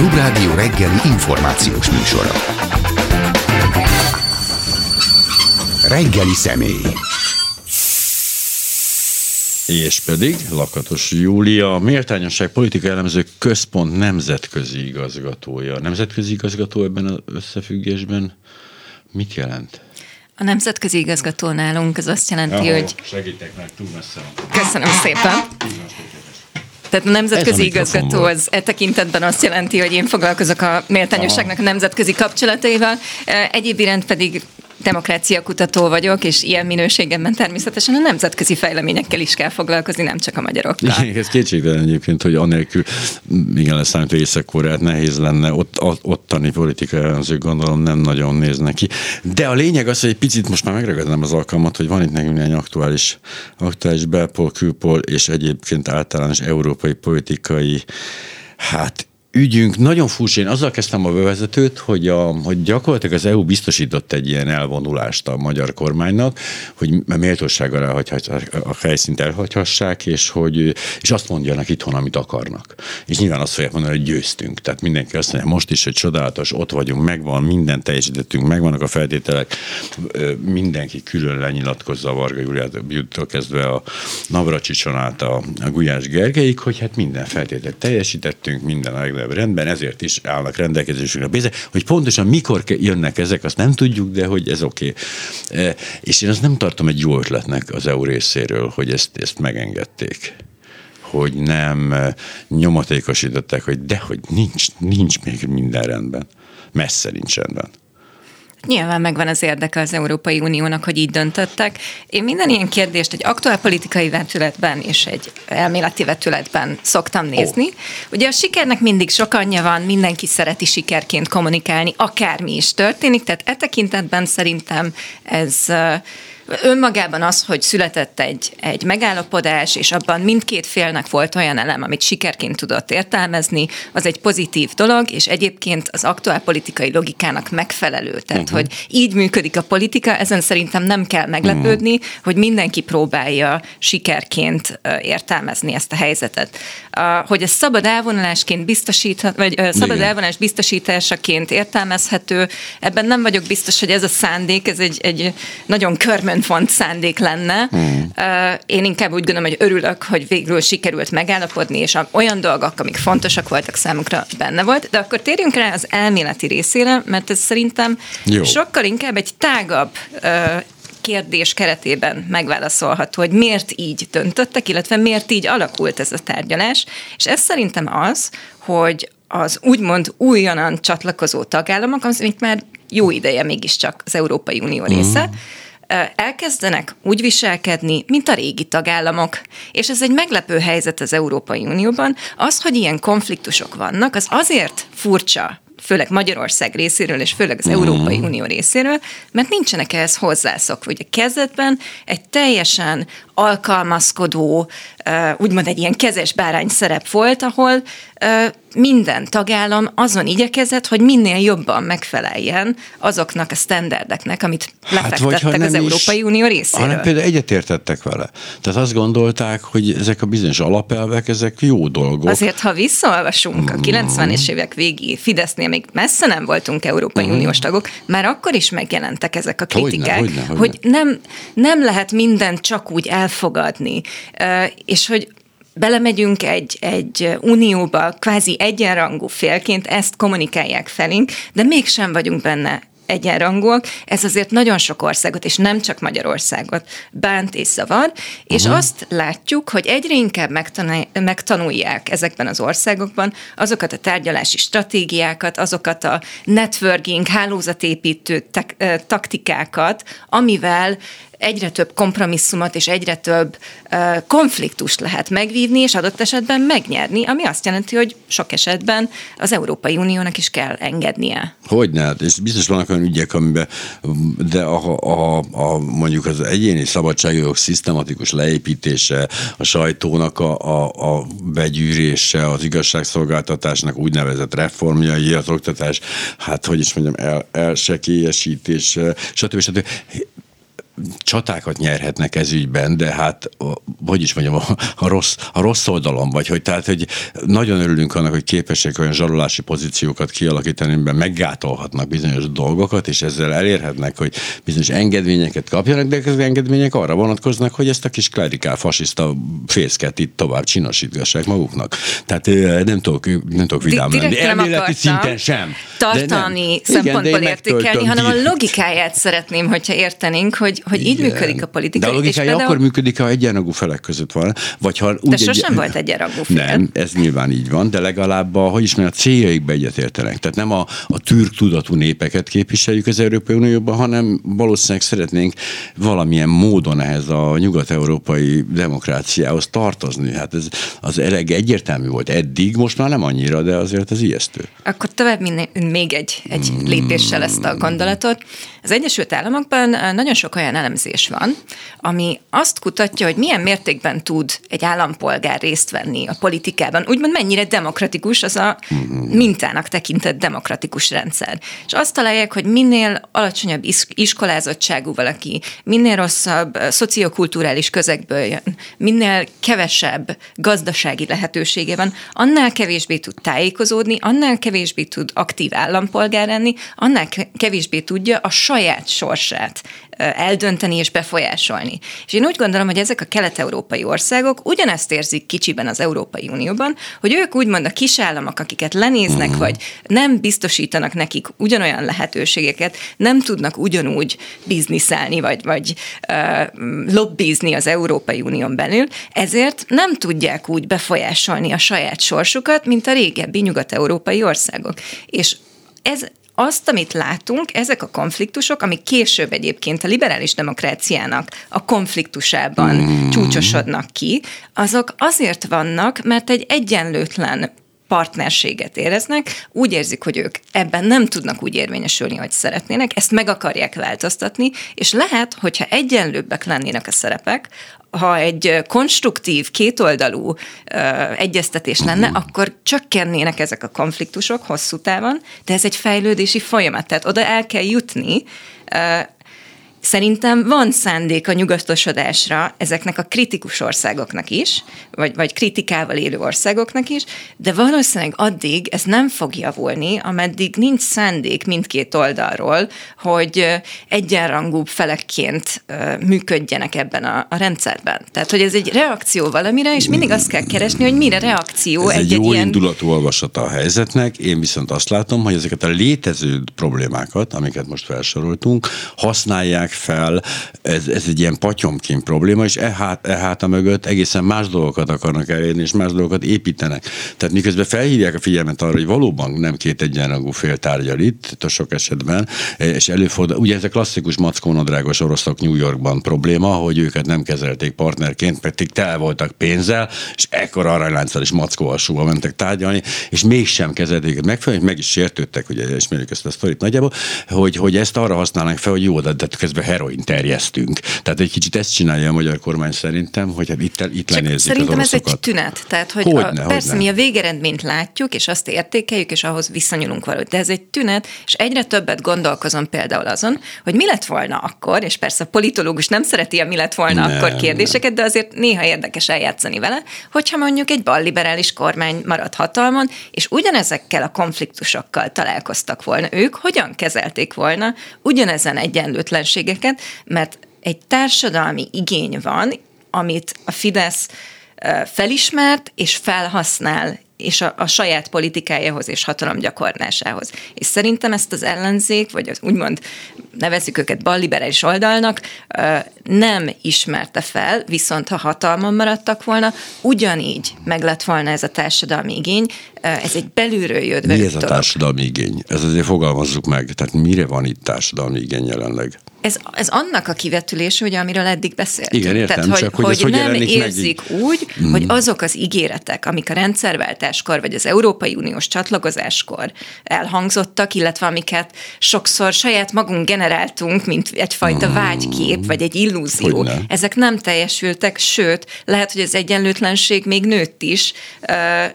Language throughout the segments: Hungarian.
Klubrádió reggeli információs műsora. Reggeli személy. És pedig Lakatos Júlia, a Méltányosság Politika Elemző Központ nemzetközi igazgatója. Nemzetközi igazgató ebben az összefüggésben mit jelent? A nemzetközi igazgató nálunk az azt jelenti, Ahol, hogy... Segítek meg, túl messze van. Köszönöm szépen. Tehát a nemzetközi a igazgató az e tekintetben azt jelenti, hogy én foglalkozok a méltányosságnak a nemzetközi kapcsolataival, egyéb iránt pedig demokrácia kutató vagyok, és ilyen minőségemben természetesen a nemzetközi fejleményekkel is kell foglalkozni, nem csak a magyarokkal. Igen, ez kétségtelen egyébként, hogy anélkül, igen, leszámítva észak nehéz lenne, ott, ottani politikai ellenzők gondolom nem nagyon néznek ki. De a lényeg az, hogy egy picit most már megragadnám az alkalmat, hogy van itt nekünk egy aktuális, aktuális belpol, külpol és egyébként általános európai politikai hát ügyünk nagyon furcsa. Én azzal kezdtem a bevezetőt, hogy, a, hogy gyakorlatilag az EU biztosított egy ilyen elvonulást a magyar kormánynak, hogy méltósággal a helyszínt elhagyhassák, és, hogy, és azt mondjanak itthon, amit akarnak. És nyilván azt fogják mondani, hogy győztünk. Tehát mindenki azt mondja, most is, hogy csodálatos, ott vagyunk, megvan, minden teljesítettünk, megvannak a feltételek, mindenki külön lenyilatkozza a Varga Júliától kezdve a Navracsicsonát át a, a Gulyás Gergeik, hogy hát minden feltételt teljesítettünk, minden legnagyobb rendben, ezért is állnak rendelkezésünkre pénzek. Hogy pontosan mikor jönnek ezek, azt nem tudjuk, de hogy ez oké. Okay. E, és én azt nem tartom egy jó ötletnek az EU részéről, hogy ezt, ezt megengedték hogy nem e, nyomatékosították, hogy de hogy nincs, nincs még minden rendben. Messze nincs rendben. Nyilván megvan az érdeke az Európai Uniónak, hogy így döntöttek. Én minden ilyen kérdést egy aktuál politikai vetületben és egy elméleti vetületben szoktam nézni. Oh. Ugye a sikernek mindig sok anyja van, mindenki szereti sikerként kommunikálni, akármi is történik, tehát e tekintetben szerintem ez önmagában az, hogy született egy, egy megállapodás, és abban mindkét félnek volt olyan elem, amit sikerként tudott értelmezni, az egy pozitív dolog, és egyébként az aktuál politikai logikának megfelelő. Tehát, uh-huh. hogy így működik a politika, ezen szerintem nem kell meglepődni, uh-huh. hogy mindenki próbálja sikerként értelmezni ezt a helyzetet. Hogy ez szabad elvonulásként biztosíthat, vagy szabad Igen. elvonás biztosításaként értelmezhető, ebben nem vagyok biztos, hogy ez a szándék, ez egy, egy nagyon körmön font szándék lenne. Hmm. Én inkább úgy gondolom, hogy örülök, hogy végül sikerült megállapodni, és olyan dolgok, amik fontosak voltak számukra, benne volt. De akkor térjünk rá az elméleti részére, mert ez szerintem Jó. sokkal inkább egy tágabb kérdés keretében megválaszolható, hogy miért így döntöttek, illetve miért így alakult ez a tárgyalás. És ez szerintem az, hogy az úgymond újonnan csatlakozó tagállamok, amik már jó ideje mégiscsak az Európai Unió része, mm elkezdenek úgy viselkedni, mint a régi tagállamok. És ez egy meglepő helyzet az Európai Unióban. Az, hogy ilyen konfliktusok vannak, az azért furcsa főleg Magyarország részéről, és főleg az mm. Európai Unió részéről, mert nincsenek ehhez hozzászokva. Ugye kezdetben egy teljesen alkalmazkodó, úgymond egy ilyen kezes bárány szerep volt, ahol minden tagállam azon igyekezett, hogy minél jobban megfeleljen azoknak a standardeknek, amit hát lefektettek hát az Európai is, Unió részéről. Hanem például egyetértettek vele. Tehát azt gondolták, hogy ezek a bizonyos alapelvek, ezek jó dolgok. Azért, ha visszaolvasunk a 90-es mm. évek végi Fidesznél még messze nem voltunk Európai mm. Uniós tagok, már akkor is megjelentek ezek a kritikák, hogyne, hogyne, hogyne. hogy nem, nem lehet mindent csak úgy elfogadni, és hogy belemegyünk egy, egy unióba, kvázi egyenrangú félként, ezt kommunikálják felénk, de mégsem vagyunk benne egyenrangúak, ez azért nagyon sok országot, és nem csak Magyarországot bánt és zavar, és uh-huh. azt látjuk, hogy egyre inkább megtanulják ezekben az országokban azokat a tárgyalási stratégiákat, azokat a networking, hálózatépítő taktikákat, amivel egyre több kompromisszumot és egyre több konfliktust lehet megvívni, és adott esetben megnyerni, ami azt jelenti, hogy sok esetben az Európai Uniónak is kell engednie. Hogyne, hát, és biztos vannak olyan ügyek, amiben, de a, a, a, mondjuk az egyéni szabadságjogok szisztematikus leépítése, a sajtónak a, a, a begyűrése, az igazságszolgáltatásnak úgynevezett reformjai, az oktatás, hát hogy is mondjam, el, elsekélyesítése, stb. stb csatákat nyerhetnek ez ügyben, de hát, hogy is mondjam, a, a, rossz, a rossz oldalon, vagy hogy tehát, hogy nagyon örülünk annak, hogy képesek olyan zsarolási pozíciókat kialakítani, amiben meggátolhatnak bizonyos dolgokat, és ezzel elérhetnek, hogy bizonyos engedményeket kapjanak, de az engedmények arra vonatkoznak, hogy ezt a kis klerikál fasiszta fészket itt tovább csinosítgassák maguknak. Tehát nem tudok, nem tudok vidám lenni. Elméleti szinten sem. Tartalmi szempontból értékelni, hanem a logikáját szeretném, hogyha értenénk, hogy, hogy így működik a politika. De a logikája például... akkor működik, ha egyenrangú felek között van. Vagy ha úgy de sosem egy... volt egyenrangú fél. Nem, ez nyilván így van, de legalább a, hogy is mondjam, a céljaikba egyetértenek. Tehát nem a, a türk tudatú népeket képviseljük az Európai Unióban, hanem valószínűleg szeretnénk valamilyen módon ehhez a nyugat-európai demokráciához tartozni. Hát ez az elég egyértelmű volt eddig, most már nem annyira, de azért az ijesztő. Akkor tovább még egy, egy lépéssel ezt a gondolatot. Az Egyesült Államokban nagyon sok olyan elemzés van, ami azt kutatja, hogy milyen mértékben tud egy állampolgár részt venni a politikában, úgymond mennyire demokratikus az a mintának tekintett demokratikus rendszer. És azt találják, hogy minél alacsonyabb iskolázottságú valaki, minél rosszabb szociokulturális közegből jön, minél kevesebb gazdasági lehetősége van, annál kevésbé tud tájékozódni, annál kevésbé tud aktív állampolgár lenni, annál kevésbé tudja a saját sorsát eldönteni és befolyásolni. És én úgy gondolom, hogy ezek a kelet-európai országok ugyanezt érzik kicsiben az Európai Unióban, hogy ők úgymond a kisállamok, akiket lenéznek, uh-huh. vagy nem biztosítanak nekik ugyanolyan lehetőségeket, nem tudnak ugyanúgy bizniszelni, vagy, vagy uh, lobbizni az Európai Unión belül, ezért nem tudják úgy befolyásolni a saját sorsukat, mint a régebbi nyugat-európai országok. És ez azt, amit látunk, ezek a konfliktusok, amik később egyébként a liberális demokráciának a konfliktusában mm. csúcsosodnak ki, azok azért vannak, mert egy egyenlőtlen partnerséget éreznek, úgy érzik, hogy ők ebben nem tudnak úgy érvényesülni, hogy szeretnének, ezt meg akarják változtatni, és lehet, hogyha egyenlőbbek lennének a szerepek, ha egy konstruktív, kétoldalú uh, egyeztetés lenne, uh-huh. akkor csökkennének ezek a konfliktusok hosszú távon, de ez egy fejlődési folyamat, tehát oda el kell jutni, uh, Szerintem van szándék a nyugatosodásra ezeknek a kritikus országoknak is, vagy, vagy kritikával élő országoknak is, de valószínűleg addig ez nem fog javulni, ameddig nincs szándék mindkét oldalról, hogy egyenrangú felekként működjenek ebben a, a rendszerben. Tehát, hogy ez egy reakció valamire, és mindig azt kell keresni, hogy mire reakció ez egy, egy jó ilyen... indulatú olvasata a helyzetnek. Én viszont azt látom, hogy ezeket a létező problémákat, amiket most felsoroltunk, használják használják fel, ez, ez egy ilyen patyomkin probléma, és e, hát, e háta mögött egészen más dolgokat akarnak elérni, és más dolgokat építenek. Tehát miközben felhívják a figyelmet arra, hogy valóban nem két egyenrangú fél tárgyal itt, a sok esetben, és előfordul, ugye ez a klasszikus mackónadrágos oroszok New Yorkban probléma, hogy őket nem kezelték partnerként, pedig tel voltak pénzzel, és ekkor aranylánccal és mackóalsóval mentek tárgyalni, és mégsem kezelték őket megfelelően, meg is sértődtek, ugye ismerjük ezt a sztorit nagyjából, hogy, hogy ezt arra használnak fel, hogy jó, de, de közben közben heroin terjesztünk. Tehát egy kicsit ezt csinálja a magyar kormány szerintem, hogy hát itt, itt lenézik Szerintem az ez egy tünet. Tehát, hogy hogyne, a, persze hogyne. mi a végeredményt látjuk, és azt értékeljük, és ahhoz viszonyulunk valahogy. De ez egy tünet, és egyre többet gondolkozom például azon, hogy mi lett volna akkor, és persze a politológus nem szereti a mi lett volna nem, akkor kérdéseket, de azért néha érdekes eljátszani vele, hogyha mondjuk egy balliberális kormány marad hatalmon, és ugyanezekkel a konfliktusokkal találkoztak volna ők, hogyan kezelték volna ugyanezen egyenlőtlenséget lehetőségeket, mert egy társadalmi igény van, amit a Fidesz felismert és felhasznál és a, a saját politikájához és hatalomgyakorlásához. És szerintem ezt az ellenzék, vagy az úgymond nevezzük őket balliberális oldalnak, nem ismerte fel, viszont ha hatalmon maradtak volna, ugyanígy meg lett volna ez a társadalmi igény, ez egy belülről jött Mi ez a társadalmi igény? Ez azért fogalmazzuk meg, tehát mire van itt társadalmi igény jelenleg? Ez, ez annak a kivetülése, ugye, amiről eddig beszéltünk. Igen, értem, Tehát, csak hogy, hogy, hogy nem érzik meg... úgy, mm. hogy azok az ígéretek, amik a rendszerváltáskor, vagy az Európai Uniós csatlakozáskor elhangzottak, illetve amiket sokszor saját magunk generáltunk, mint egyfajta mm. vágykép, vagy egy illúzió, Hogyne. ezek nem teljesültek, sőt, lehet, hogy az egyenlőtlenség még nőtt is,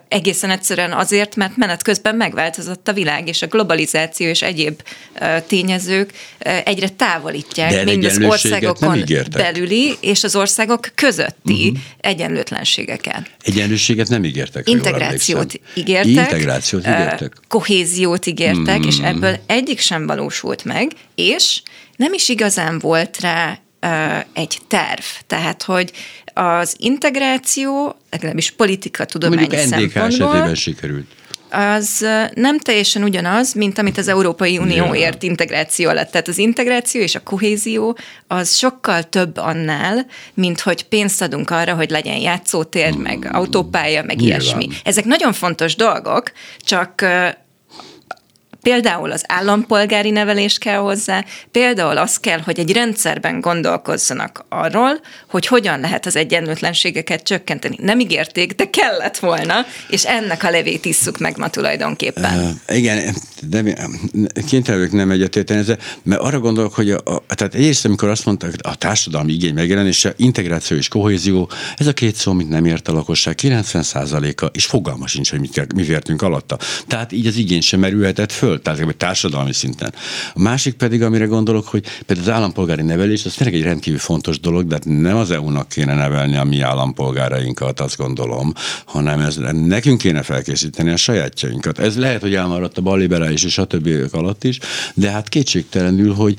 egészen egyszerűen azért, mert menet közben megváltozott a világ, és a globalizáció és egyéb tényezők egyre távolítják mind az országokon belüli és az országok közötti egyenlőtlenségeket. Egyenlőséget nem ígértek. Integrációt ígértek. Integrációt ígértek. Kohéziót ígértek, és Mm. ebből egyik sem valósult meg, és nem is igazán volt rá egy terv. Tehát, hogy az integráció, legalábbis politika tudományi Mondjuk NDK szempontból, esetében sikerült. az nem teljesen ugyanaz, mint amit az Európai Unió Nyilván. ért integráció alatt. Tehát az integráció és a kohézió az sokkal több annál, mint hogy pénzt adunk arra, hogy legyen játszótér, meg autópálya, meg Nyilván. ilyesmi. Ezek nagyon fontos dolgok, csak Például az állampolgári nevelés kell hozzá, például az kell, hogy egy rendszerben gondolkozzanak arról, hogy hogyan lehet az egyenlőtlenségeket csökkenteni. Nem ígérték, de kellett volna, és ennek a levét isszuk meg ma tulajdonképpen. Uh, igen, de kénytelen nem egyetérteni ezzel, mert arra gondolok, hogy a, a, tehát egyrészt, amikor azt mondták, a társadalmi igény megjelenése, integráció és kohézió, ez a két szó, amit nem ért a lakosság 90%-a, és fogalma sincs, hogy mit, mi értünk alatta. Tehát így az igény sem merülhetett föl, tehát egy társadalmi szinten. A másik pedig, amire gondolok, hogy például az állampolgári nevelés, az tényleg egy rendkívül fontos dolog, de hát nem az EU-nak kéne nevelni a mi állampolgárainkat, azt gondolom, hanem ez, nekünk kéne felkészíteni a sajátjainkat. Ez lehet, hogy elmaradt a balliberális és a többiek alatt is, de hát kétségtelenül, hogy,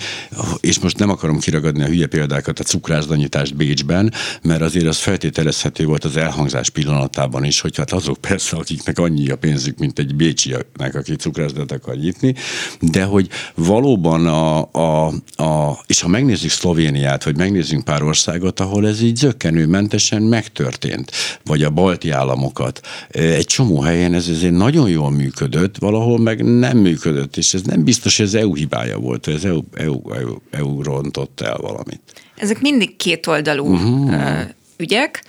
és most nem akarom kiragadni a hülye példákat, a cukrászdanyítást Bécsben, mert azért az feltételezhető volt az elhangzás pillanatában is, hogy hát azok persze, akiknek annyi a pénzük, mint egy bécsinek, aki cukrászdát akar nyitni, de hogy valóban a, a, a, és ha megnézzük Szlovéniát, vagy megnézzünk pár országot, ahol ez így zöggenőmentesen megtörtént, vagy a balti államokat, egy csomó helyen ez azért nagyon jól működött, valahol meg nem működött, és ez nem biztos, hogy az EU hibája volt, az EU, EU, EU, EU rontott el valamit. Ezek mindig kétoldalú uh-huh. ügyek,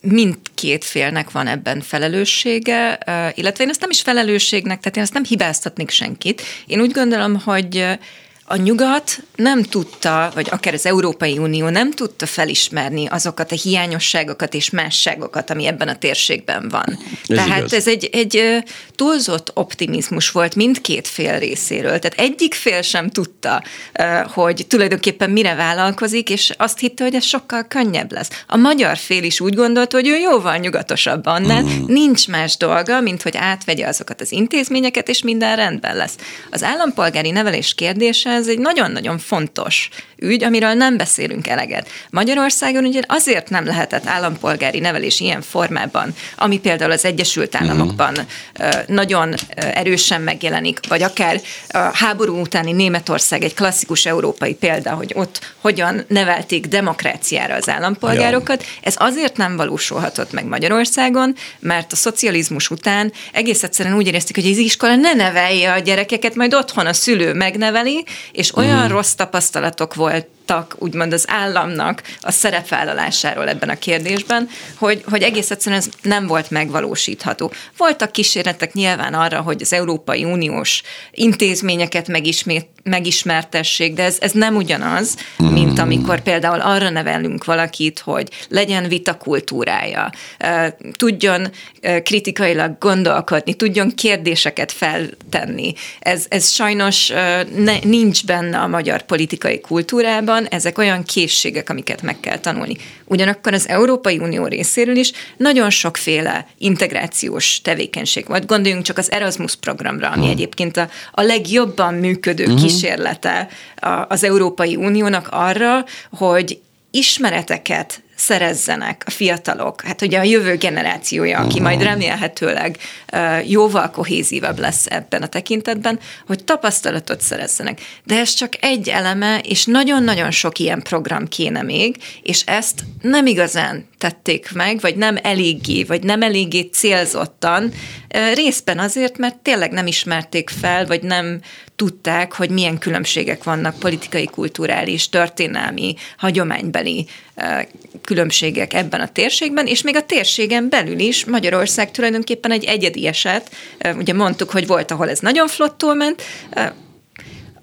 mindkét félnek van ebben felelőssége, illetve én ezt nem is felelősségnek, tehát én ezt nem hibáztatnék senkit. Én úgy gondolom, hogy a nyugat nem tudta, vagy akár az Európai Unió nem tudta felismerni azokat a hiányosságokat és másságokat, ami ebben a térségben van. Ez Tehát igaz. ez egy, egy túlzott optimizmus volt mindkét fél részéről. Tehát egyik fél sem tudta, hogy tulajdonképpen mire vállalkozik, és azt hitte, hogy ez sokkal könnyebb lesz. A magyar fél is úgy gondolta, hogy ő jóval nyugatosabb annál, mm. nincs más dolga, mint hogy átvegye azokat az intézményeket, és minden rendben lesz. Az állampolgári nevelés kérdése ez egy nagyon-nagyon fontos ügy, amiről nem beszélünk eleget. Magyarországon ugye azért nem lehetett állampolgári nevelés ilyen formában, ami például az Egyesült Államokban ö, nagyon erősen megjelenik, vagy akár a háború utáni Németország egy klasszikus európai példa, hogy ott hogyan nevelték demokráciára az állampolgárokat. Ez azért nem valósulhatott meg Magyarországon, mert a szocializmus után egész egyszerűen úgy érezték, hogy az iskola ne nevelje a gyerekeket, majd otthon a szülő megneveli, és olyan mm. rossz tapasztalatok voltak, úgymond az államnak a szerepvállalásáról ebben a kérdésben, hogy, hogy egész egyszerűen ez nem volt megvalósítható. Voltak kísérletek nyilván arra, hogy az Európai Uniós intézményeket megismét, megismertessék, de ez, ez nem ugyanaz, mint amikor például arra nevelünk valakit, hogy legyen vitakultúrája, ö, tudjon kritikailag gondolkodni, tudjon kérdéseket feltenni. Ez, ez sajnos ne, nincs benne a magyar politikai kultúrában, ezek olyan készségek, amiket meg kell tanulni. Ugyanakkor az Európai Unió részéről is nagyon sokféle integrációs tevékenység volt. Gondoljunk csak az Erasmus programra, ami egyébként a, a legjobban működő uh-huh. kísérlete az Európai Uniónak arra, hogy ismereteket szerezzenek a fiatalok, hát ugye a jövő generációja, aki majd remélhetőleg ö, jóval kohézívabb lesz ebben a tekintetben, hogy tapasztalatot szerezzenek. De ez csak egy eleme, és nagyon-nagyon sok ilyen program kéne még, és ezt nem igazán tették meg, vagy nem eléggé, vagy nem eléggé célzottan, részben azért, mert tényleg nem ismerték fel, vagy nem tudták, hogy milyen különbségek vannak politikai, kulturális, történelmi, hagyománybeli különbségek ebben a térségben, és még a térségen belül is Magyarország tulajdonképpen egy egyedi eset. Ugye mondtuk, hogy volt, ahol ez nagyon flottul ment,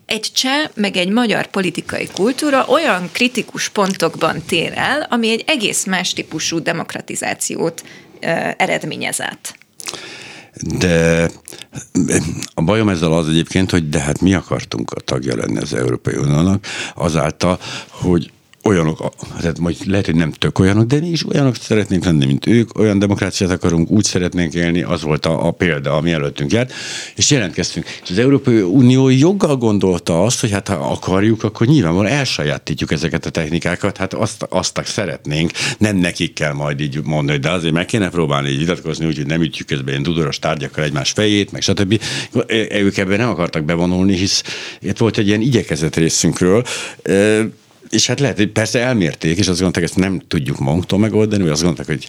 egy cseh, meg egy magyar politikai kultúra olyan kritikus pontokban tér el, ami egy egész más típusú demokratizációt eredményezett. De a bajom ezzel az egyébként, hogy de hát mi akartunk a tagja lenni az Európai Uniónak, azáltal, hogy olyanok, tehát majd lehet, hogy nem tök olyanok, de mi olyanok szeretnénk lenni, mint ők, olyan demokráciát akarunk, úgy szeretnénk élni, az volt a, a példa, ami előttünk járt, és jelentkeztünk. És az Európai Unió joggal gondolta azt, hogy hát ha akarjuk, akkor nyilvánvalóan elsajátítjuk ezeket a technikákat, hát azt, azt szeretnénk, nem nekik kell majd így mondani, de azért meg kéne próbálni így vitatkozni, úgyhogy nem ütjük közben ilyen dudoros tárgyakkal egymás fejét, meg stb. Ők ebben nem akartak bevonulni, hisz itt volt egy ilyen igyekezet részünkről, és hát lehet, hogy persze elmérték, és azt gondolták, ezt nem tudjuk magunktól megoldani, vagy azt gondolták, hogy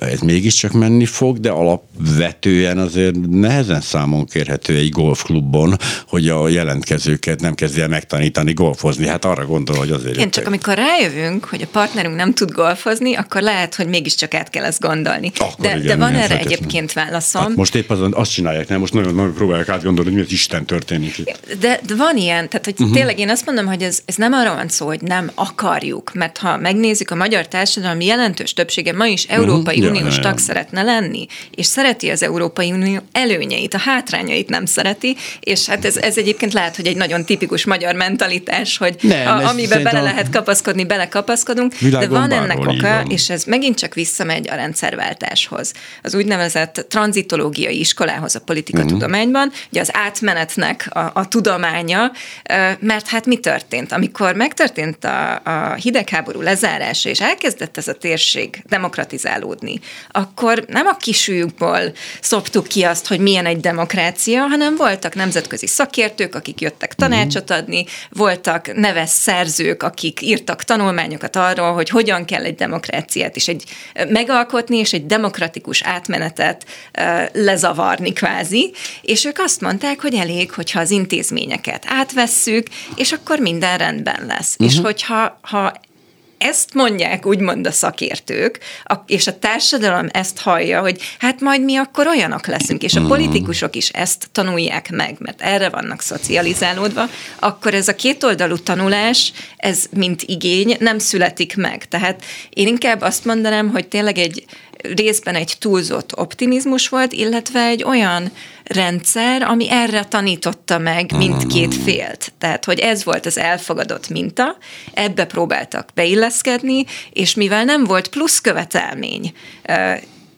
ez mégiscsak menni fog, de alapvetően azért nehezen számon kérhető egy golfklubban, hogy a jelentkezőket nem kezdje el megtanítani golfozni. Hát arra gondol, hogy azért. Igen, csak amikor rájövünk, hogy a partnerünk nem tud golfozni, akkor lehet, hogy mégiscsak át kell ezt gondolni. Akkor de, igen, de van erre egyébként válaszom. Hát most épp azon azt csinálják, nem? Most nagyon, nagyon próbálják átgondolni, hogy mi az Isten történik. De, de van ilyen, tehát hogy uh-huh. tényleg én azt mondom, hogy ez, ez nem arról van szó, hogy nem akarjuk, mert ha megnézzük, a magyar társadalom jelentős többsége ma is Európai uh-huh. Uniós ja, tag ja. szeretne lenni, és szereti az Európai Unió előnyeit, a hátrányait nem szereti, és hát ez, ez egyébként lehet, hogy egy nagyon tipikus magyar mentalitás, hogy nem, a, amiben bele a... lehet kapaszkodni, belekapaszkodunk, de van ennek oka, van. és ez megint csak visszamegy a rendszerváltáshoz. Az úgynevezett tranzitológiai iskolához a politikatudományban, uh-huh. ugye az átmenetnek a, a tudománya, mert hát mi történt? Amikor megtörtént történt a, a hidegháború lezárása, és elkezdett ez a térség demokratizálódni, akkor nem a kisújukból szoptuk ki azt, hogy milyen egy demokrácia, hanem voltak nemzetközi szakértők, akik jöttek tanácsot adni, voltak neves szerzők, akik írtak tanulmányokat arról, hogy hogyan kell egy demokráciát is egy megalkotni, és egy demokratikus átmenetet lezavarni kvázi, és ők azt mondták, hogy elég, hogyha az intézményeket átvesszük, és akkor minden rendben lesz. Uh-huh. És mhm. hogyha ha ezt mondják úgymond a szakértők, és a társadalom ezt hallja, hogy hát majd mi akkor olyanok leszünk, és a mhm. politikusok is ezt tanulják meg, mert erre vannak szocializálódva, akkor ez a kétoldalú tanulás, ez mint igény nem születik meg. Tehát én inkább azt mondanám, hogy tényleg egy részben egy túlzott optimizmus volt, illetve egy olyan rendszer, ami erre tanította meg mindkét félt. Tehát, hogy ez volt az elfogadott minta, ebbe próbáltak beilleszkedni, és mivel nem volt plusz követelmény,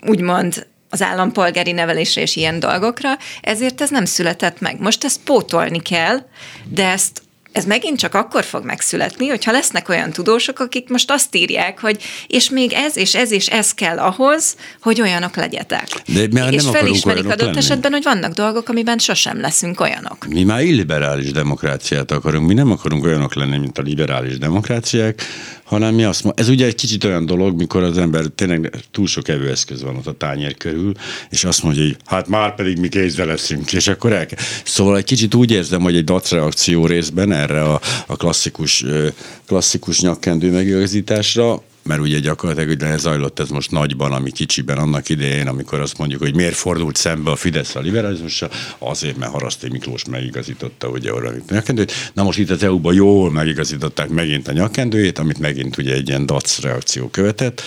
úgymond az állampolgári nevelésre és ilyen dolgokra, ezért ez nem született meg. Most ezt pótolni kell, de ezt ez megint csak akkor fog megszületni, hogyha lesznek olyan tudósok, akik most azt írják, hogy és még ez és ez és ez kell ahhoz, hogy olyanok legyetek. De és nem felismerik adott lenni. esetben, hogy vannak dolgok, amiben sosem leszünk olyanok. Mi már illiberális demokráciát akarunk, mi nem akarunk olyanok lenni, mint a liberális demokráciák, hanem mi azt mondjuk, ez ugye egy kicsit olyan dolog, mikor az ember tényleg túl sok evőeszköz van ott a tányér körül, és azt mondja, hogy hát már pedig mi kézzel leszünk, és akkor el. Szóval egy kicsit úgy érzem, hogy egy dacreakció részben erre a, a klasszikus, klasszikus nyakkendő megigazításra, mert ugye gyakorlatilag hogy zajlott ez most nagyban, ami kicsiben annak idején, amikor azt mondjuk, hogy miért fordult szembe a Fidesz a liberalizmussal, azért, mert Haraszté Miklós megigazította ugye a nyakkendőt. Na most itt az EU-ban jól megigazították megint a nyakkendőjét, amit megint ugye egy ilyen dac reakció követett,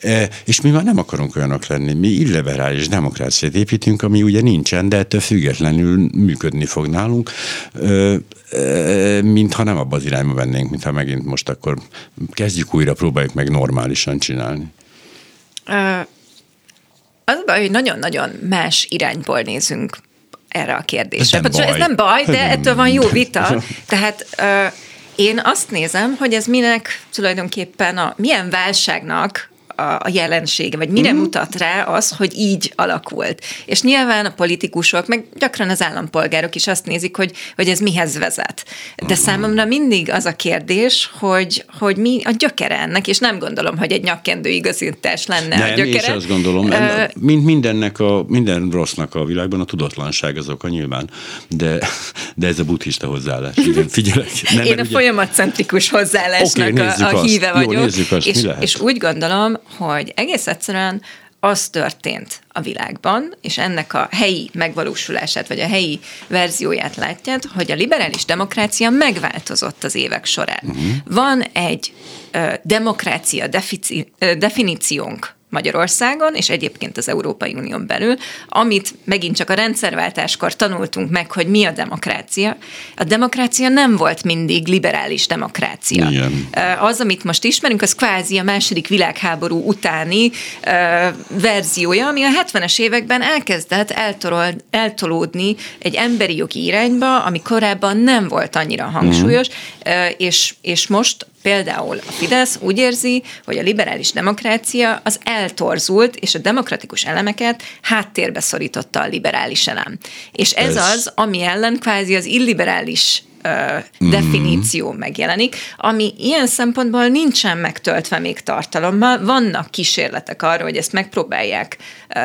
e, és mi már nem akarunk olyanok lenni, mi illiberális demokráciát építünk, ami ugye nincsen, de ettől függetlenül működni fog nálunk mintha nem abban az irányba vennénk, mintha megint most akkor kezdjük újra, próbáljuk meg normálisan csinálni. Az a baj, hogy nagyon-nagyon más irányból nézünk erre a kérdésre. Ez nem, baj. ez nem baj, de ettől van jó vita. Tehát én azt nézem, hogy ez minek tulajdonképpen a milyen válságnak a jelensége, vagy mire mm. mutat rá az, hogy így alakult. És nyilván a politikusok, meg gyakran az állampolgárok is azt nézik, hogy, hogy ez mihez vezet. De mm. számomra mindig az a kérdés, hogy, hogy mi a gyökere ennek, és nem gondolom, hogy egy nyakkendő igazítás lenne nem, a gyökere. Nem, azt gondolom. Uh, mint mindennek a, minden rossznak a világban a tudatlanság az oka nyilván, de, de ez a buddhista hozzáállás. Igen, figyelek. Nem, Én a ugye... folyamatcentrikus hozzáállásnak okay, a, a híve azt. vagyok. Jó, azt, és, és úgy gondolom, hogy egész egyszerűen az történt a világban, és ennek a helyi megvalósulását, vagy a helyi verzióját látját, hogy a liberális demokrácia megváltozott az évek során. Uh-huh. Van egy ö, demokrácia defici, ö, definíciónk Magyarországon, és egyébként az Európai Unión belül, amit megint csak a rendszerváltáskor tanultunk meg, hogy mi a demokrácia. A demokrácia nem volt mindig liberális demokrácia. Igen. Az, amit most ismerünk, az kvázi a második világháború utáni uh, verziója, ami a 70-es években elkezdett eltorol, eltolódni egy emberi jogi irányba, ami korábban nem volt annyira hangsúlyos, uh-huh. uh, és, és most Például a Fidesz úgy érzi, hogy a liberális demokrácia az eltorzult, és a demokratikus elemeket háttérbe szorította a liberális elem. És ez, ez az, ami ellen kvázi az illiberális definíció mm. megjelenik, ami ilyen szempontból nincsen megtöltve még tartalommal. Vannak kísérletek arra, hogy ezt megpróbálják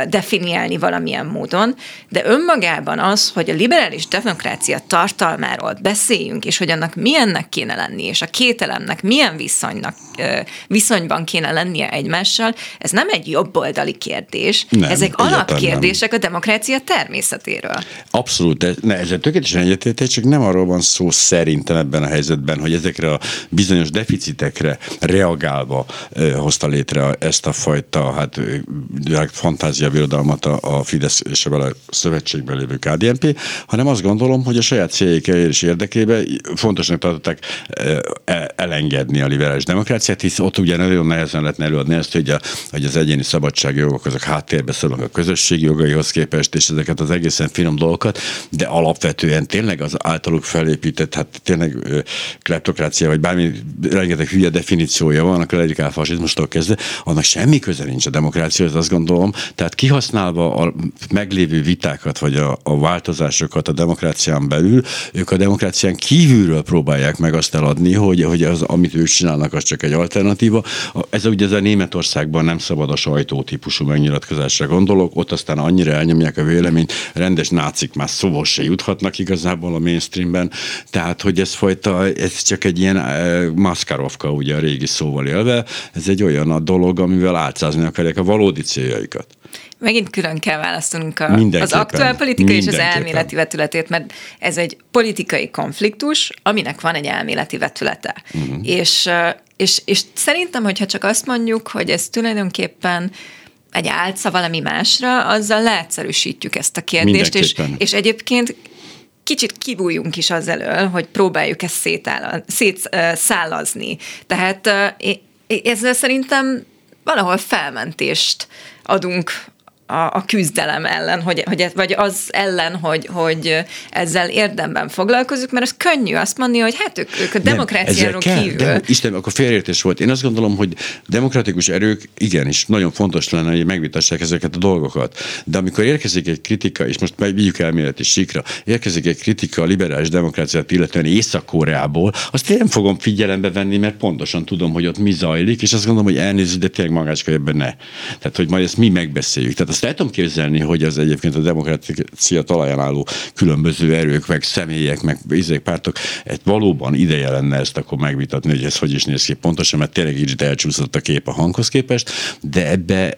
definiálni valamilyen módon, de önmagában az, hogy a liberális demokrácia tartalmáról beszéljünk, és hogy annak milyennek kéne lenni, és a két elemnek milyen viszonynak, viszonyban kéne lennie egymással, ez nem egy jobboldali kérdés, nem, ezek alapkérdések nem. a demokrácia természetéről. Abszolút, ne, ezzel tökéletesen egyetértek, csak nem arról van szó, szerintem ebben a helyzetben, hogy ezekre a bizonyos deficitekre reagálva hozta létre ezt a fajta hát, fantáziabirodalmat a, a Fidesz és a vele szövetségben lévő KDNP, hanem azt gondolom, hogy a saját céljaik elérés érdekében fontosnak tartották e, elengedni a liberális demokráciát, hisz ott ugye nagyon nehezen lehetne előadni ezt, hogy, a, hogy az egyéni szabadságjogok azok háttérbe szólnak a közösségi jogaihoz képest, és ezeket az egészen finom dolgokat, de alapvetően tényleg az általuk felépített említett, hát tényleg kleptokrácia, vagy bármi rengeteg hülye definíciója van a klerikál fasizmustól kezdve, annak semmi köze nincs a demokráciához, azt gondolom. Tehát kihasználva a meglévő vitákat, vagy a, a változásokat a demokrácián belül, ők a demokrácián kívülről próbálják meg azt eladni, hogy, hogy az, amit ők csinálnak, az csak egy alternatíva. Ez ugye ez a Németországban nem szabad a sajtó típusú megnyilatkozásra gondolok, ott aztán annyira elnyomják a véleményt, rendes nácik már szóval se juthatnak igazából a mainstreamben, tehát, hogy ez fajta, ez csak egy ilyen maszkarovka, ugye a régi szóval élve, ez egy olyan a dolog, amivel álcázni akarják a valódi céljaikat. Megint külön kell választanunk a, az aktuál politika és az elméleti vetületét, mert ez egy politikai konfliktus, aminek van egy elméleti vetülete. Uh-huh. És, és, és szerintem, hogyha csak azt mondjuk, hogy ez tulajdonképpen egy álca valami másra, azzal leegyszerűsítjük ezt a kérdést, és, és egyébként kicsit kibújjunk is az elől, hogy próbáljuk ezt szétszálazni. Tehát ezzel szerintem valahol felmentést adunk a, a küzdelem ellen, hogy, hogy, vagy az ellen, hogy, hogy ezzel érdemben foglalkozunk, mert az könnyű azt mondani, hogy hát ők, ők a demokráciáról nem, kívül. De, Isten, akkor félértés volt. Én azt gondolom, hogy demokratikus erők igenis nagyon fontos lenne, hogy megvitassák ezeket a dolgokat. De amikor érkezik egy kritika, és most vigyük elméleti sikra, érkezik egy kritika a liberális demokráciát illetően Észak-Koreából, azt én nem fogom figyelembe venni, mert pontosan tudom, hogy ott mi zajlik, és azt gondolom, hogy elnézést, de tényleg magácska ebben ne. Tehát, hogy majd ezt mi megbeszéljük. Tehát azt el tudom képzelni, hogy az egyébként a demokrácia talaján álló különböző erők, meg személyek, meg ízék, pártok, ez valóban ideje lenne ezt akkor megvitatni, hogy ez hogy is néz ki pontosan, mert tényleg így elcsúszott a kép a hanghoz képest, de ebbe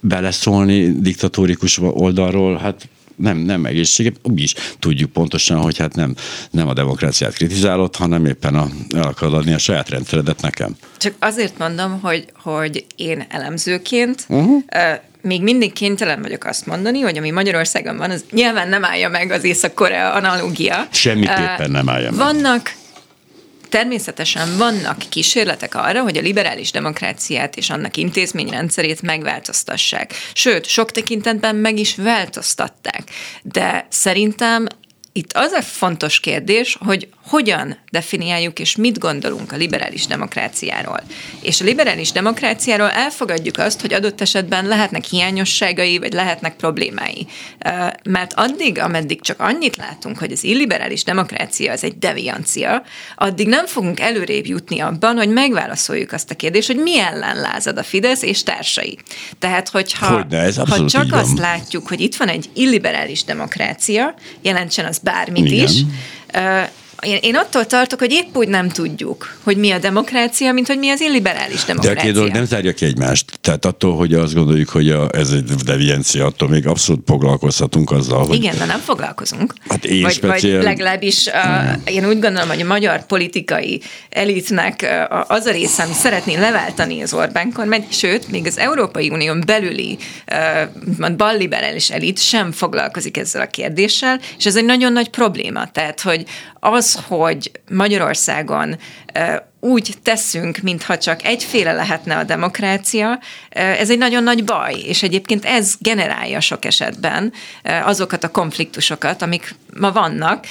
beleszólni diktatórikus oldalról, hát nem, nem egészséges, úgy is tudjuk pontosan, hogy hát nem, nem a demokráciát kritizálod, hanem éppen a, el akarod adni a saját rendszeredet nekem. Csak azért mondom, hogy, hogy én elemzőként uh-huh még mindig kénytelen vagyok azt mondani, hogy ami Magyarországon van, az nyilván nem állja meg az Észak-Korea analógia. Semmiképpen nem állja meg. Vannak Természetesen vannak kísérletek arra, hogy a liberális demokráciát és annak intézményrendszerét megváltoztassák. Sőt, sok tekintetben meg is változtatták. De szerintem itt az a fontos kérdés, hogy hogyan definiáljuk és mit gondolunk a liberális demokráciáról. És a liberális demokráciáról elfogadjuk azt, hogy adott esetben lehetnek hiányosságai, vagy lehetnek problémái. Mert addig, ameddig csak annyit látunk, hogy az illiberális demokrácia az egy deviancia, addig nem fogunk előrébb jutni abban, hogy megválaszoljuk azt a kérdést, hogy mi ellen lázad a Fidesz és társai. Tehát, hogyha Hogyne, ez ha csak azt látjuk, hogy itt van egy illiberális demokrácia, jelentsen az bármit Igen. is, én, én attól tartok, hogy épp úgy nem tudjuk, hogy mi a demokrácia, mint hogy mi az illiberális demokrácia. De a két dolog nem zárja ki egymást. Tehát attól, hogy azt gondoljuk, hogy a, ez egy deviencia, attól még abszolút foglalkozhatunk azzal, hogy... Igen, de nem foglalkozunk. Hát én vagy, speciál... vagy legalábbis uh, én úgy gondolom, hogy a magyar politikai elitnek az a része, ami szeretné leváltani az Orbán kormányt, sőt, még az Európai Unión belüli balliberális elit sem foglalkozik ezzel a kérdéssel, és ez egy nagyon nagy probléma. Tehát, hogy az, hogy Magyarországon úgy teszünk, mintha csak egyféle lehetne a demokrácia, ez egy nagyon nagy baj, és egyébként ez generálja sok esetben azokat a konfliktusokat, amik ma vannak,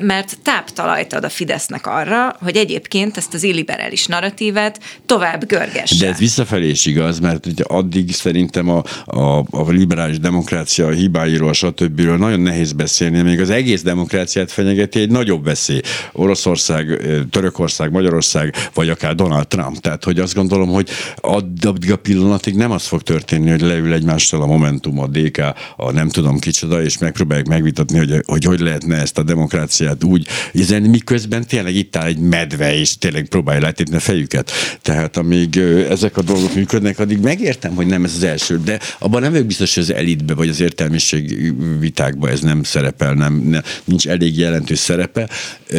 mert táptalajt ad a Fidesznek arra, hogy egyébként ezt az illiberális narratívet tovább görgesse. De ez visszafelé is igaz, mert ugye addig szerintem a, a, a liberális demokrácia a hibáiról, stb. nagyon nehéz beszélni, még az egész demokráciát fenyegeti egy nagyobb veszély. Oroszország, Törökország, Magyarország, vagy akár Donald Trump. Tehát, hogy azt gondolom, hogy addig a pillanatig nem az fog történni, hogy leül egymással a Momentum, a DK, a nem tudom kicsoda, és megpróbáljuk megvitatni, hogy hogy, hogy lehetne ezt a demokráciát úgy üzenni, miközben tényleg itt áll egy medve, és tényleg próbálja letépni a fejüket. Tehát amíg ezek a dolgok működnek, addig megértem, hogy nem ez az első, de abban nem vagyok biztos, hogy az elitbe, vagy az értelmiség vitákba ez nem szerepel, nem, nem nincs elég jelentős szerepe.